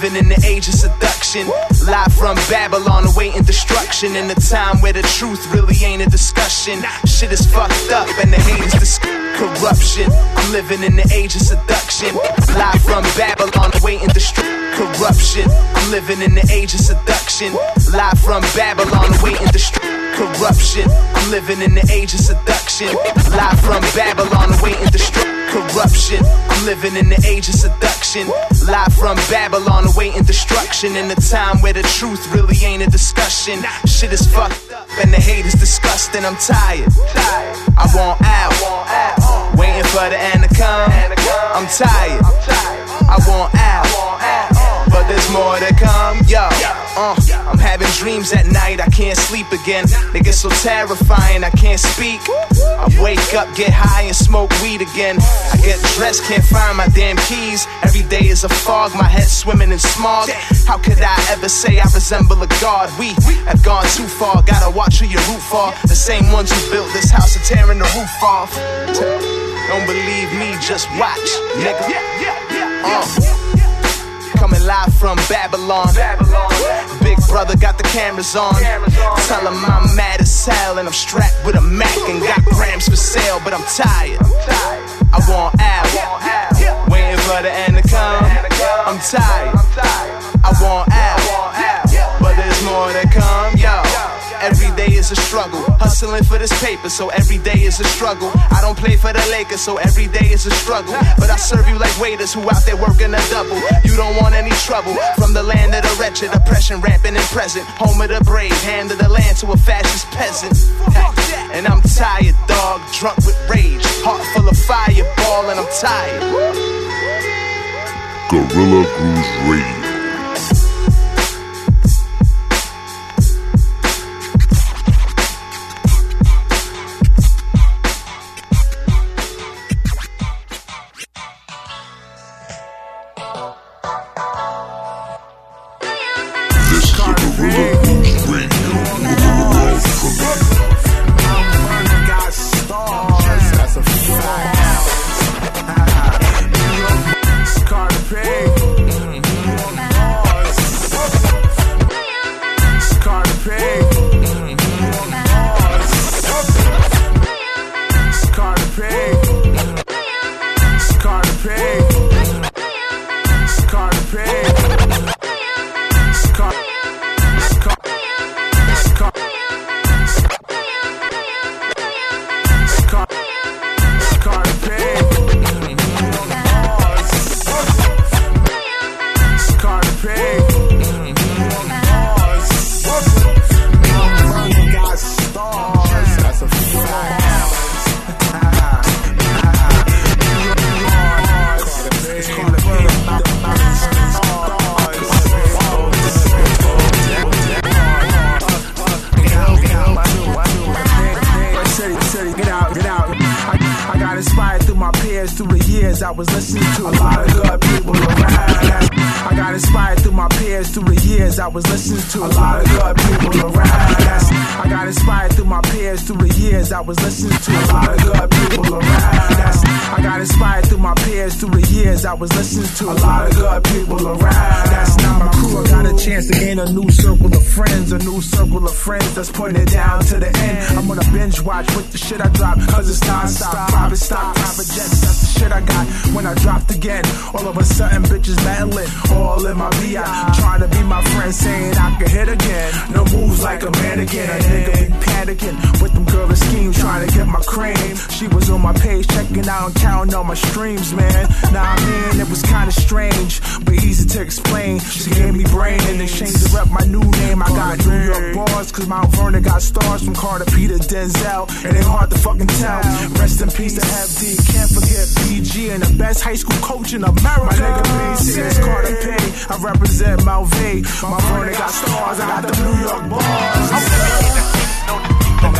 living in the age of seduction. Live from Babylon, awaiting destruction. In a time where the truth really ain't a discussion. Shit is fucked up and the hate is dis- corruption. I'm living in the age of seduction. Live from Babylon, awaiting destruction. Corruption. I'm living in the age of seduction. Live from Babylon, awaiting destruction. Corruption. I'm living in the age of seduction. Live from Babylon, awaiting destruction. Corruption. I'm living in the age of seduction. Live from Babylon, awaiting destruction. In a time where the truth really ain't a discussion. Shit is fucked up and the hate is disgusting. I'm tired. I want out. Waiting for the end to come. I'm tired. I want out. But there's more to come. Yo, uh, having dreams at night. I can't sleep again. They get so terrifying. I can't speak. I wake up, get high, and smoke weed again. I get dressed, can't find my damn keys. Every day is a fog. My head swimming in smog. How could I ever say I resemble a god? We have gone too far. Gotta watch who you root for. The same ones who built this house are tearing the roof off. Don't believe me, just watch, nigga. Uh. Coming live from Babylon. Big brother got the cameras on. Tell him I'm mad as hell and I'm strapped with a Mac and got grams for sale, but I'm tired. I want out. Waiting for the end to come. I'm tired. I want out. But there's more to come, yo. Every day is a struggle. Hustling for this paper, so every day is a struggle. I don't play for the Lakers, so every day is a struggle. But I serve you like waiters who out there working a double. You don't want any trouble from the land of the wretched, oppression rampant and present. Home of the brave, hand of the land to a fascist peasant. And I'm tired, dog, drunk with rage, heart full of fireball, and I'm tired. Guerrilla Grooves Radio. Was listening to a lot of good people around. That's not my crew. I got a chance to gain a new circle of friends, a new circle of friends that's putting it down to the end. I'm gonna binge watch with the shit I drop, cause it's non-stop. Private stock, private jets, that's the shit I got when I dropped again. All of a sudden, bitches meddling, all in my VI. Trying to be my friend, saying I can hit again. No moves like a mannequin. A nigga with them girlish schemes, trying to get my cream. She was on my page, checking out and counting on my streams, man. Nah, I mean, it was kinda strange, but easy to explain. She gave me brain in exchange to rep my new name. I got New York bars, cause Mount Vernon got stars from Carter Peter, Denzel. It ain't hard to fucking tell. Rest in peace to Heavy D. Can't forget BG and the best high school coach in America. My nigga BC is Carter P. I represent Mount V. Mount Vernon got stars, I got the New York bars.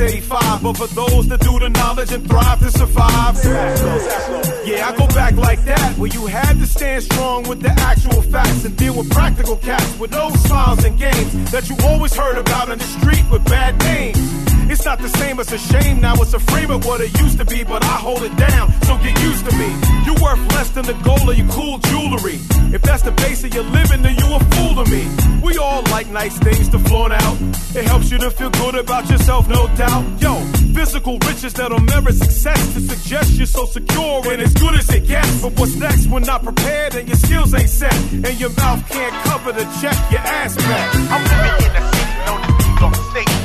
85, but for those that do the knowledge and thrive to survive. Yeah, I go back like that, where you had to stand strong with the actual facts and deal with practical cats with no smiles and games that you always heard about in the street with bad names. It's not the same as a shame now, it's a frame of what it used to be, but I hold it down, so get used to me. You're worth less than the gold of your cool jewelry. If that's the base of your living, then you a fool to me. We all like nice things to flaunt out. It helps you to feel good about yourself, no doubt. Yo, physical riches that'll merit success to suggest you're so secure and as good as it gets. But what's next when not prepared and your skills ain't set and your mouth can't cover the check your ass back? I'm living in a city, no New York State.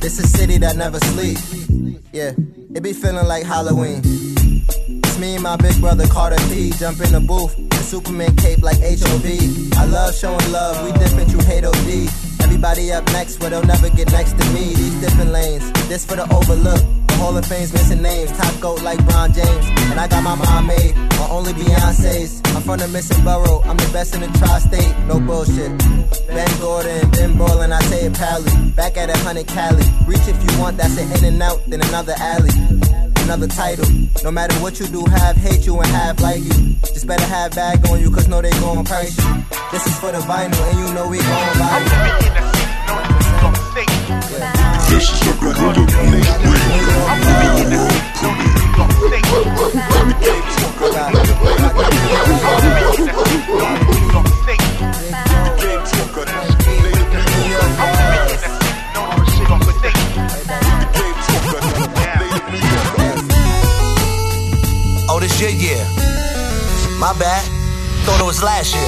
This a city that never sleep. Yeah, it be feeling like Halloween. It's me and my big brother Carter P. Jump in the booth, the Superman cape like HOV. I love showing love, we different, you hate OD. Everybody up next, where they'll never get next to me. These different lanes, this for the overlook. Hall of Fame's missing names, top goat like Bron James. And I got my mom made, my only Beyonce's. I'm from the missing borough, I'm the best in the tri-state, no bullshit. Ben Gordon, Ben Ballin', I say it proudly. Back at a hundred Cali. Reach if you want, that's an in and out, then another alley. Another title. No matter what you do, have hate you and have like you. Just better have bag on you, cause know they gon' price you. This is for the vinyl, and you know we gon' buy you. This is a Guerrilla. World Oh, this year. My bad. Thought it was last year.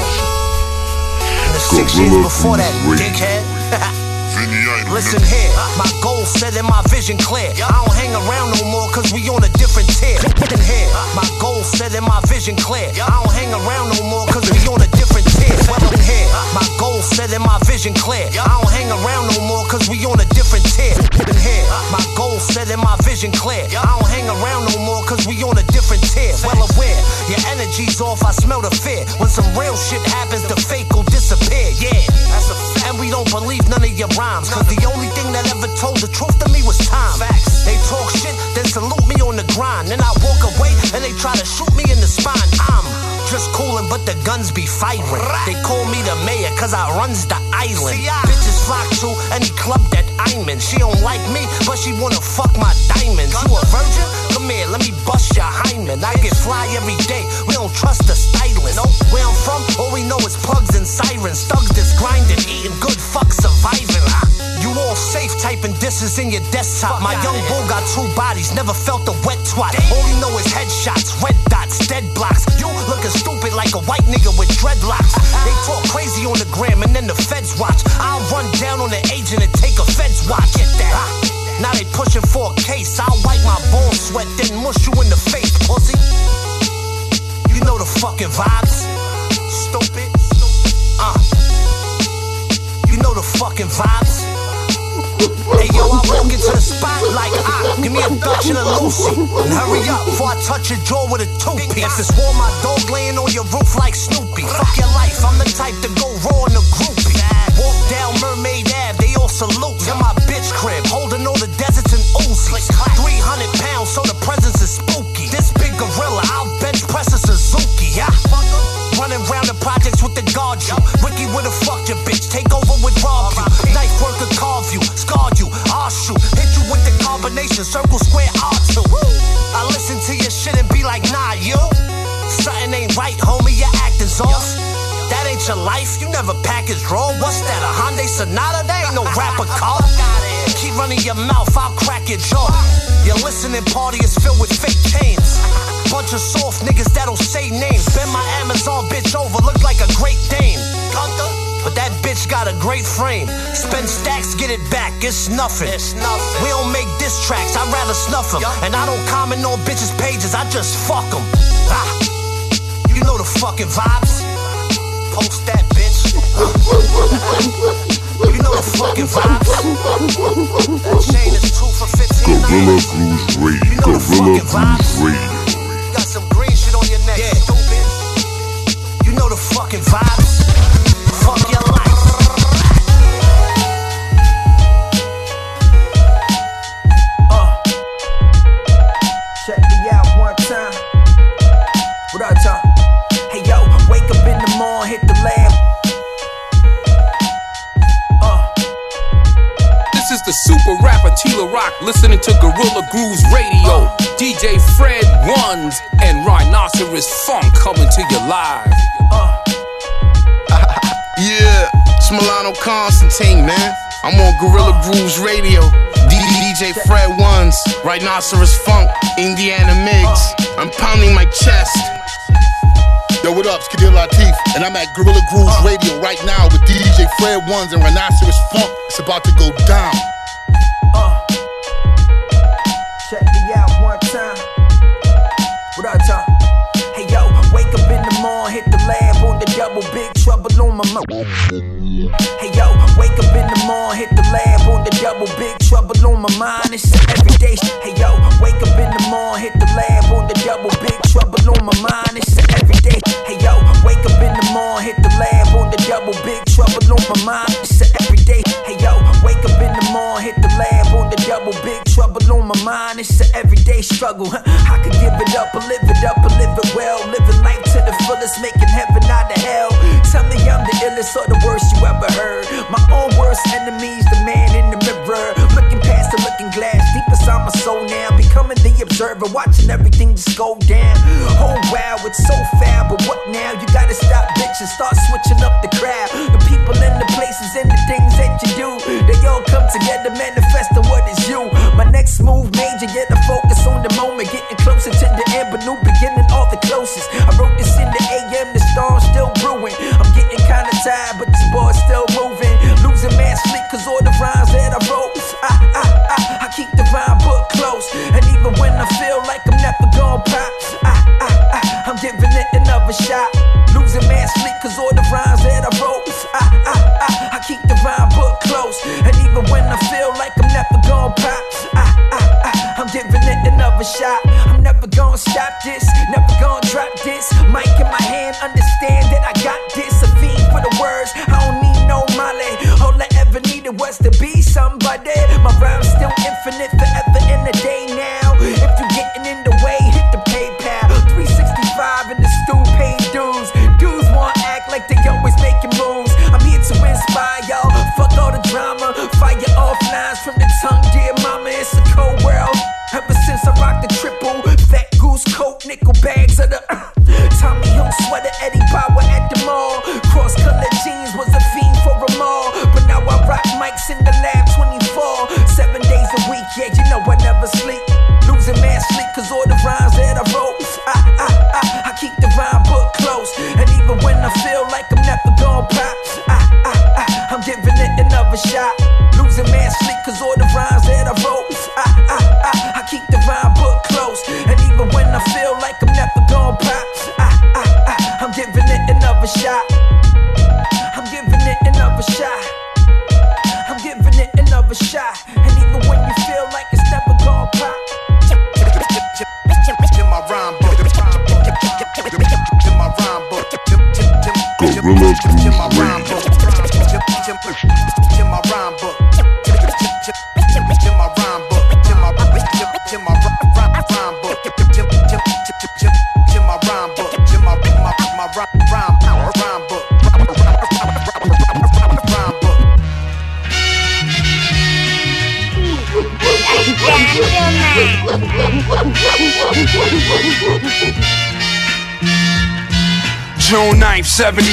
And the six years before that, dickhead. Listen here, my goal set and my vision clear. I don't hang around no more cause we on a different tier. Listen here, my goal set and my vision clear. I don't hang around no more cause we on a different tier. Well, here, my goal set and my vision clear. I don't hang around no more cause we on a different tier. Listen here, my goal set and my vision clear. I don't hang around no more cause we on a different tier. Well aware, your energy's off, I smell the fear. When some real shit happens, the fake will disappear. Yeah, that's a. And we don't believe none of your rhymes. Cause the only thing that ever told the truth to me was time. Facts. They talk shit, then salute me on the grind. Then I walk away and they try to shoot me in the spine. I'm just coolin', but the guns be firing. They call me the mayor cause I runs the island. Bitches flock to any club that In. She don't like me, but she wanna fuck my diamonds. You a virgin? Come here, let me bust your hymen. I get fly every day. We don't trust the stylist. No, where I'm from, all we know is plugs and sirens. Thugs that's grinding, eating good, fuck surviving. Ah, You all safe typing disses in your desktop. My young bull got two bodies, never felt a wet twat. All he know is headshots, red dots, dead blocks. You looking stupid like a white nigga with dreadlocks. They talk crazy on the gram and then the feds watch. I'll run down on the agent and make a feds watch it. That. Now they pushing for a case. I'll wipe my ball sweat, then mush you in the face, pussy. You know the fucking vibes. Stupid. Uh. You know the fucking vibes. Hey yo, I walk into the spot like ah, give me a and a Lucy. And hurry up before I touch your jaw with a toothpick. It's war, my dog laying on your roof like Snoopy. Fuck your life, I'm the type to go raw in the groupie. Guard you. Ricky would have fucked your bitch, take over with rob you. Knife work could carve you, scarred you, I'll shoot. Hit you with the combination, circle, square, R2. I listen to your shit and be like, nah, you. Something ain't right, homie, your acting's off. That ain't your life, you never package raw. What's that, a Hyundai Sonata? That ain't no rapper car. Keep running your mouth, I'll crack your jaw. Your listening party is filled with fake chains. Bunch of soft niggas that'll say names. Bend my Amazon bitch over, look like a great Dane. But that bitch got a great frame. Spend stacks, get it back, it's nothing. It's nothing. We don't make diss tracks, I'd rather snuff them. And I don't comment on bitches' pages, I just fuck them. Ah. You know the fucking vibes. Post that bitch. you know the fucking vibes. That chain is two for 15. Guerrilla Grooves Radio. Guerrilla Grooves Radio. Got some green shit on your neck, stupid. You know the fucking vibes. Super rapper Tila Rock listening to Guerrilla Grooves Radio. DJ Fred Ones and Rhinoceros Funk coming to you live. Yeah, it's Milano Constantine, man. I'm on Guerrilla Grooves Radio. DJ Fred Ones, Rhinoceros Funk, Indiana Mix. I'm pounding my chest. Yo, what up? It's Kadir Latif, and I'm at Guerrilla Grooves Radio right now with DJ Fred Ones and Rhinoceros Funk. It's about to go down. Double, big trouble on my mouth. Hey yo, wake up in the morning, hit the lab on the double, big trouble on my mind. It's an everyday. sh- Hey yo, wake up in the morning, hit the lab on the double, big trouble on my mind. It's an everyday. Hey yo, wake up in the morning, hit the lab on the double, big trouble on my mind. It's an everyday. Hey yo, wake up in the morning, hit the lab on the double, big trouble on my mind. It's an everyday struggle. I could give just go down. Oh wow, it's so foul, but what now? You gotta stop bitching, start switching up the crowd. I roll, I, I, I, I keep the rhyme book close. And even when I feel like 74.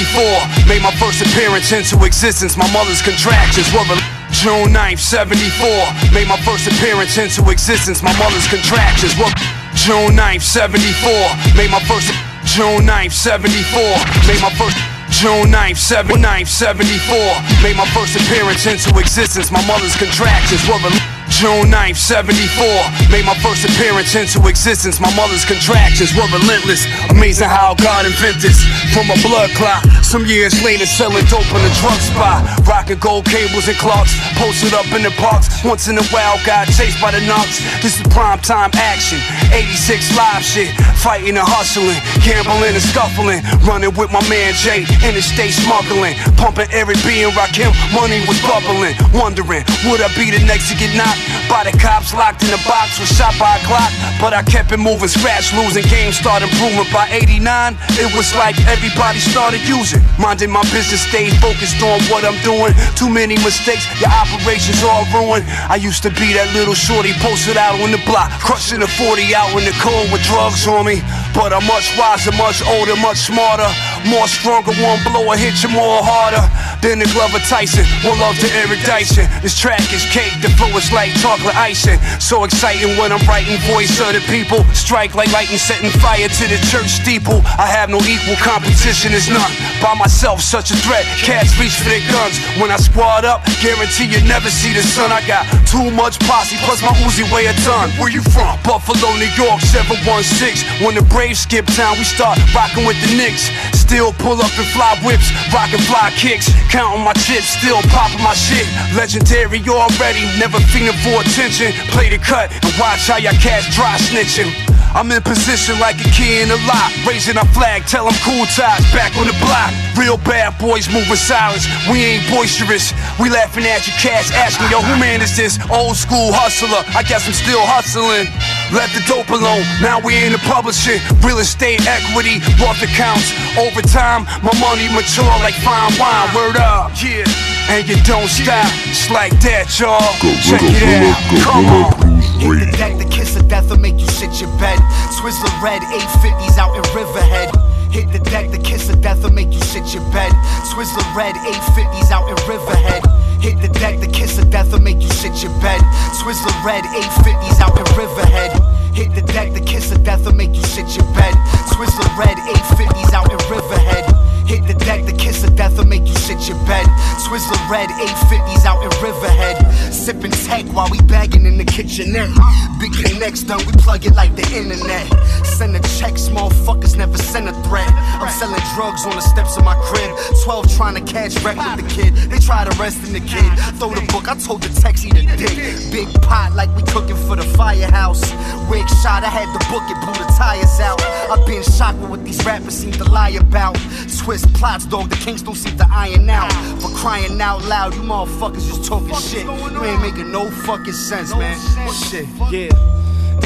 Made my first appearance into existence. My mother's contractions were. June 9th, 74. Made my first appearance into existence. My mother's contractions were. June 9th, 74. Made my first. June 9th, 74. Made my first. June 9th, 7, 9th, 74. Made my first appearance into existence. My mother's contractions were. June 9th, 74. Made my first appearance into existence. My mother's contractions were relentless. Amazing how God invented this. From a blood clot. Some years later, selling dope in a drug spot. Rocking gold cables and clocks. Posted up in the parks. Once in a while, got chased by the knocks. This is prime time action. 86 live shit. Fighting and hustling. Gambling and scuffling. Running with my man Jay. Interstate smuggling. Pumping Eric B and Rakim. Money was bubbling. Wondering, would I be the next to get knocked? By the cops locked in a box, was shot by a clock. But I kept it moving, scratch losing, game started improving. By 89, it was like everybody started using. Minding my business, stayed focused on what I'm doing. Too many mistakes, your operations all ruined. I used to be that little shorty posted out on the block, crushing a 40 out in the cold with drugs on me. But I'm much wiser, much older, much smarter. More stronger, one blow will hit you more harder than the Glover Tyson. One love to Eric Dyson. This track is cake, the flow is like chocolate icing. So exciting when I'm writing voice of the people. Strike like lightning, setting fire to the church steeple. I have no equal competition, is none. By myself, such a threat. Cats reach for their guns. When I squad up, guarantee you never see the sun. I got too much posse, plus my Uzi weigh a ton. Where you from? Buffalo, New York, 716. When the Braves skip town, we start rocking with the Knicks. Still pull up and fly whips, rockin' fly kicks. Counting my chips, still poppin' my shit. Legendary already, never feeling for attention. Play the cut and watch how your cats dry snitching. I'm in position like a key in a lot. Raising our flag, tell them cool ties, back on the block. Real bad boys moving silence. We ain't boisterous. We laughing at you cats, asking, yo, who man is this? Old school hustler. I guess I'm still hustling. Let the dope alone. Now we in the publishing. Real estate equity, wealth accounts. Over time, my money mature like fine wine. Word up. Yeah. And you don't stop. It's like that, y'all. Check it Guerrilla, out. Come on. Grooves Hit the deck, the kiss of death will make you shit your bed. Twizzler red, 850s out in Riverhead. Hit the deck, the kiss of death will make you shit your bed. Twizzler red, 850s out in Riverhead. Hit the deck, the kiss of death will make you shit your bed. Twizzler red, 850s out in Riverhead. Hit the deck, the kiss of death will make you shit your bed. Twizzler red, 850s out in Riverhead. Hit the deck, the kiss of death will make you shit your bed. Twizzler red, 850s out in Riverhead. Sipping tech while we bagging in the kitchenette. Eh, Big connects done, we plug it like the internet. Send a check, small fuckers never send a threat. I'm selling drugs on the steps of my crib. 12 trying to catch wreck with the kid. They tried arresting the kid. Throw the book, I told the eat a dick. Big pot like we cooking for the firehouse. Wig shot, I had the book it, blew the tires out. I've been shocked with what these rappers seem to lie about. Twist plots, dog, the kings don't seem to iron out. For crying out loud, you motherfuckers just talking shit. You ain't making no fucking sense, man. Shit. Yeah,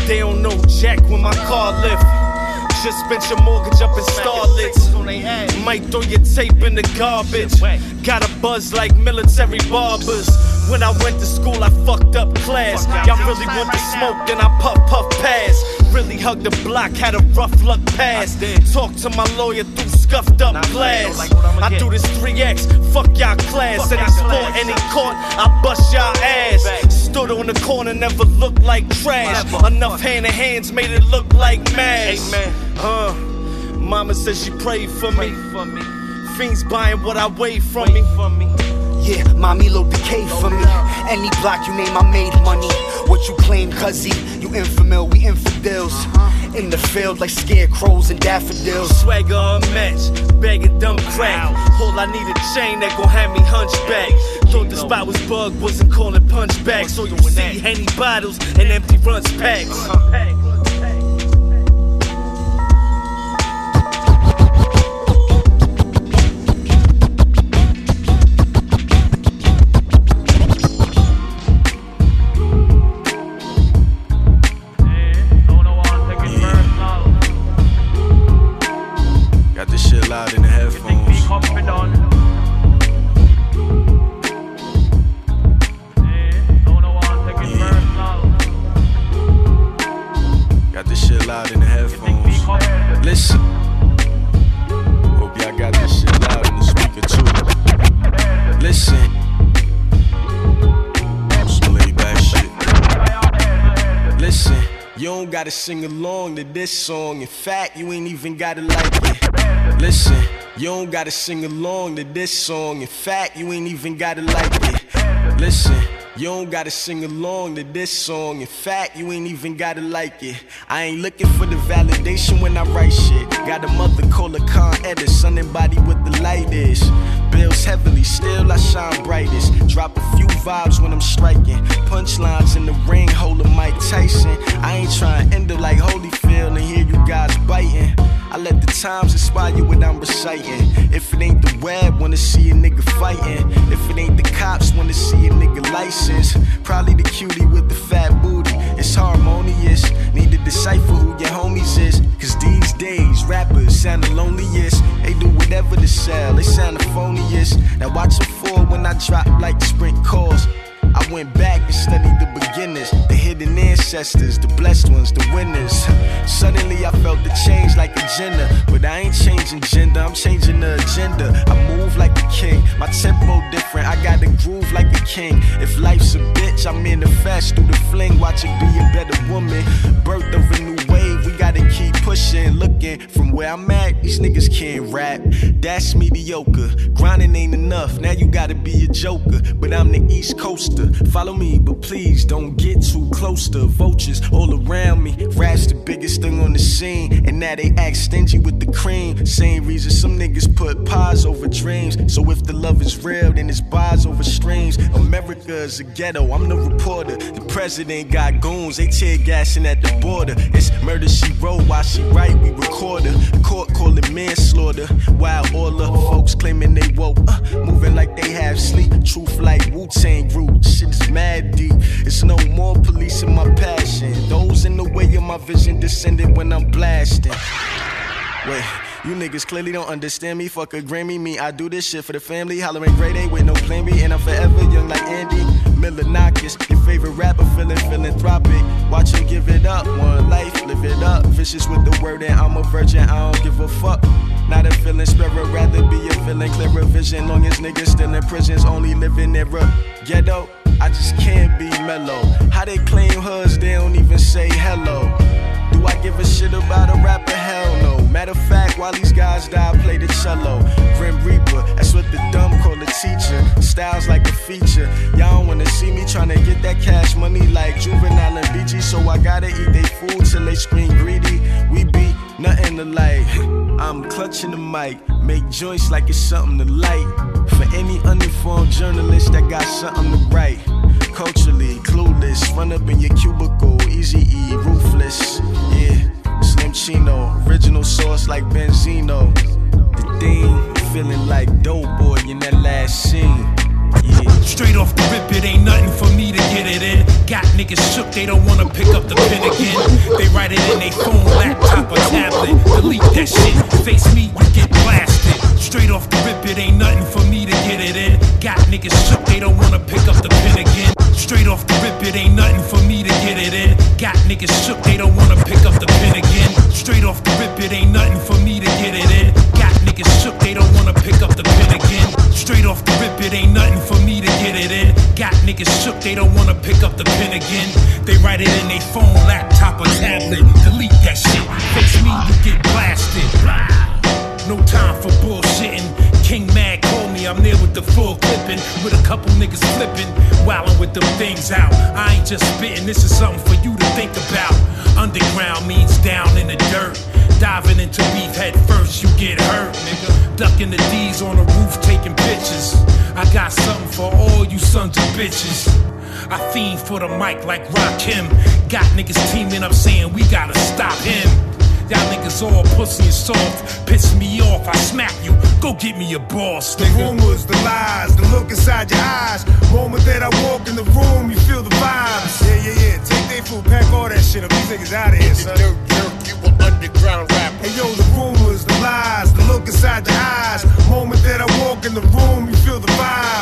they don't know Jack when my car lift. Just spent your mortgage up in starlets. Might throw your tape in the garbage. Got a buzz like military barbers. When I went to school, I fucked up class. Y'all really want the smoke, then I puff puff pass. Really hugged the block, had a rough luck pass. Talk to my lawyer through scuffed up glass. I do this 3X, fuck y'all class. And I sport, any court, I bust y'all ass. Stood on the corner, never looked like trash. Enough hand in hands made it look like mash. Uh, mama said she prayed for me. Fiends buying what I weigh from me. Yeah, mommy load the K for me. Any block you name, I made money. what you claim, cuzzy. You infamil, we infidels. In the field like scarecrows and daffodils. Swagger unmatched, bag of dumb crack. All I need a chain that gon' have me hunchback. Thought the spot was bugged, wasn't calling punchbacks. So you see Henny bottles and empty runch packs. Sing along to this song. In fact, you ain't even gotta like it. Listen, you don't gotta sing along to this song. In fact, you ain't even gotta like it. Listen, you don't gotta sing along to this song. In fact, you ain't even gotta like it. I ain't looking for the validation when I write shit. Got a mother call a con edit, body with the light is. Heavily, still I shine brightest. Drop a few vibes when I'm striking. Punchlines in the ring, holding Mike Tyson. I ain't trying to end it like Holyfield and hear you guys biting. I let the times inspire you when I'm reciting. If it ain't the web, wanna see a nigga fighting. If it ain't the cops, wanna see a nigga license. Probably the cutie with the fat booty. It's harmonious. Need to decipher who your homies is. Cause these days, rappers sound the loneliest. They do whatever to sell, they sound the phoniest. Now watch them fall when I drop like sprint calls. I went back and studied the beginners, the hidden ancestors, the blessed ones, the winners. Suddenly I felt the change like a gender, but I ain't changing gender, I'm changing the agenda. I move like a king, my tempo different, I got a groove like a king. If life's a bitch, I'm in the fast through the fling, watch it be a better woman. Birth of a new wave, gotta keep pushing, looking from where I'm at. These niggas can't rap, that's mediocre. Grinding ain't enough, now you gotta be a joker. But I'm the East Coaster, follow me, but please don't get too close to vultures all around me. Rap's the biggest thing on the scene, and now they act stingy with the cream. Same reason some niggas put pies over dreams. So if the love is real, then it's buys over streams. America is a ghetto, I'm the reporter. The president got goons, they tear gassing at the border. It's murder she wrote while she write, we record her. Court call it manslaughter. While all the folks claiming they woke, uh, moving like they have sleep. Truth like Wu Tang root, shit is mad deep. It's no more police in my passion. Those in the way of my vision descended when I'm blasting. Wait. You niggas clearly don't understand me. Fuck a Grammy, me. I do this shit for the family. Hollering grade A with no plan B. And I'm forever young like Andy Milonakis. Your favorite rapper feeling philanthropic. Watch him give it up. One life, live it up. Vicious with the word, and I'm a virgin. I don't give a fuck. Not a feeling spirit, rather be a feeling clearer vision. Long as niggas still in prisons, only living in a ghetto. I just can't be mellow. How they claim hoods, they don't even say hello. Give a shit about a rapper? Hell no. Matter of fact, while these guys die, I play the cello. Grim Reaper, that's what the dumb call a teacher. Styles like a feature. Y'all don't wanna see me trying to get that cash money like juvenile and BG. So I gotta eat they food till they scream greedy. We be nothing to alike. I'm clutching the mic, make joints like it's something to light. For any uninformed journalist that got something to write. Culturally clueless, run up in your cubicle, easy E, ruthless. Yeah, Slim Chino, original sauce like Benzino. The thing, feeling like dope boy in that last scene. Yeah. Straight off the rip, it ain't nothing for me to get it in. Got niggas shook, they don't wanna pick up the pen again. They write it in they phone, laptop, or tablet. Delete that shit, face me, you get blasted. Straight off the rip, it ain't nothing for me to get it in. Got niggas shook, they don't wanna pick up the pen again. Straight off the rip, it ain't nothing for me to get it in. Got niggas shook, they don't wanna pick up the pen again. Straight off the rip, it ain't nothing for me to get it in. Niggas shook, they don't wanna pick up the pen again. Straight off the rip, it ain't nothing for me to get it in. Got niggas shook, they don't wanna pick up the pen again. They write it in they phone, laptop, or tablet. Delete that shit. Face me, you get blasted. No time for bullshitting. King Mad called me, I'm there with the full clipping. With a couple niggas flipping, wildin' with them things out. I ain't just spitting, this is something for you to think about. Underground means down in the dirt. Diving into beef head first, you get hurt, nigga. Ducking the D's on the roof, taking pictures. I got something for all you sons of bitches. I fiend for the mic like Rakim. Got niggas teaming up saying we gotta stop him. Y'all niggas all pussy and soft, pissing me off. I smack you. Go get me a boss, The nigga. rumors, the lies, the look inside your eyes. Moment that I walk in the room, you feel the vibes. Yeah, yeah, yeah. Take they food, pack all that shit up. These niggas out of here, son. Dirt, dirt, you an underground rapper. Hey yo, the rumors, the lies, the look inside your eyes. Moment that I walk in the room, you feel the vibes.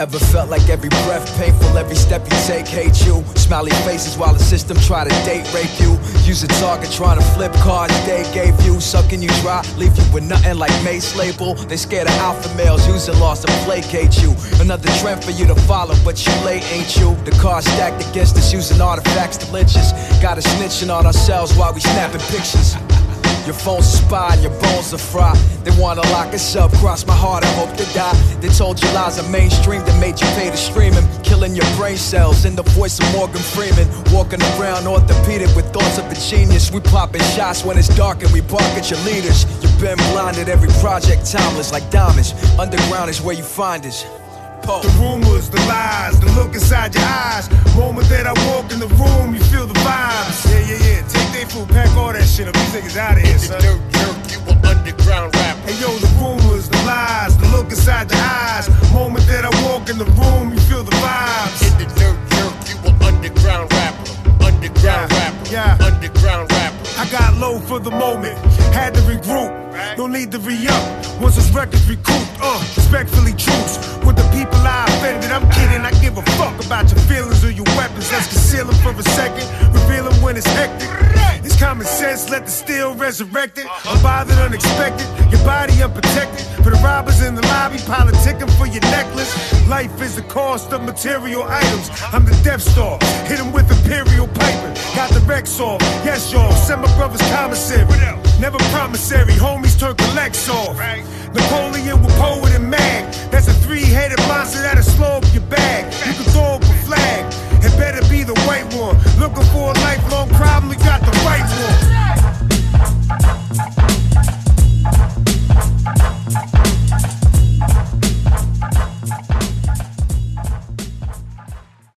Ever felt like every breath painful, every step you take hate you? Smiley faces while the system try to date rape you. Use a target trying to flip cards they gave you, sucking you dry, leave you with nothing like Mace label. They scared of alpha males, using loss to placate you. Another trend for you to follow, but you late, ain't you? The cards stacked against us, using artifacts to lynch us. Got us snitching on ourselves while we snapping pictures. Your phone's a spy your bones are fried. They wanna lock us up, cross my heart, I hope to die. They told you lies are mainstream that made you pay to stream 'em. Killing your brain cells in the voice of Morgan Freeman. Walking around orthopedic with thoughts of a genius. We popping shots when it's dark and we bark at your leaders. You've been blinded, every project timeless like diamonds. Underground is where you find us. The rumors, the lies, the look inside your eyes. Moment that I walk in the room, you feel the vibes. Yeah, yeah, yeah. Take they food, pack all that shit up. These niggas out of here, son. Dirt, dirt, you an underground rapper. Hey yo, the rumors, the lies, the look inside the eyes. Moment that I walk in the room, you feel the vibes. In the dirt, dirt, you an underground rapper. Underground rapper. Yeah. Underground rapper. I got low for the moment, had to regroup. No need to re-up. Once this record's recouped, uh, respectfully truce. With the people I offended, I'm kidding. I give a fuck about your feelings or your weapons. Let's conceal them for a second, reveal them when it's hectic. It's common sense, let the steel resurrect it. Uh-huh. Unbothered, unexpected, your body unprotected. For the robbers in the lobby, politicking for your necklace. Life is the cost of material items. I'm the Death Star, hit 'em with Imperial piping. Got the Rex off, yes, y'all. Send my brother's commissary. Never promissory, homies turn collects off. Right. Napoleon with poet and mag. That's a three-headed monster that'll slow up your bag. You can throw up a flag. It better be the white one. Looking for a lifelong problem, we got the right one.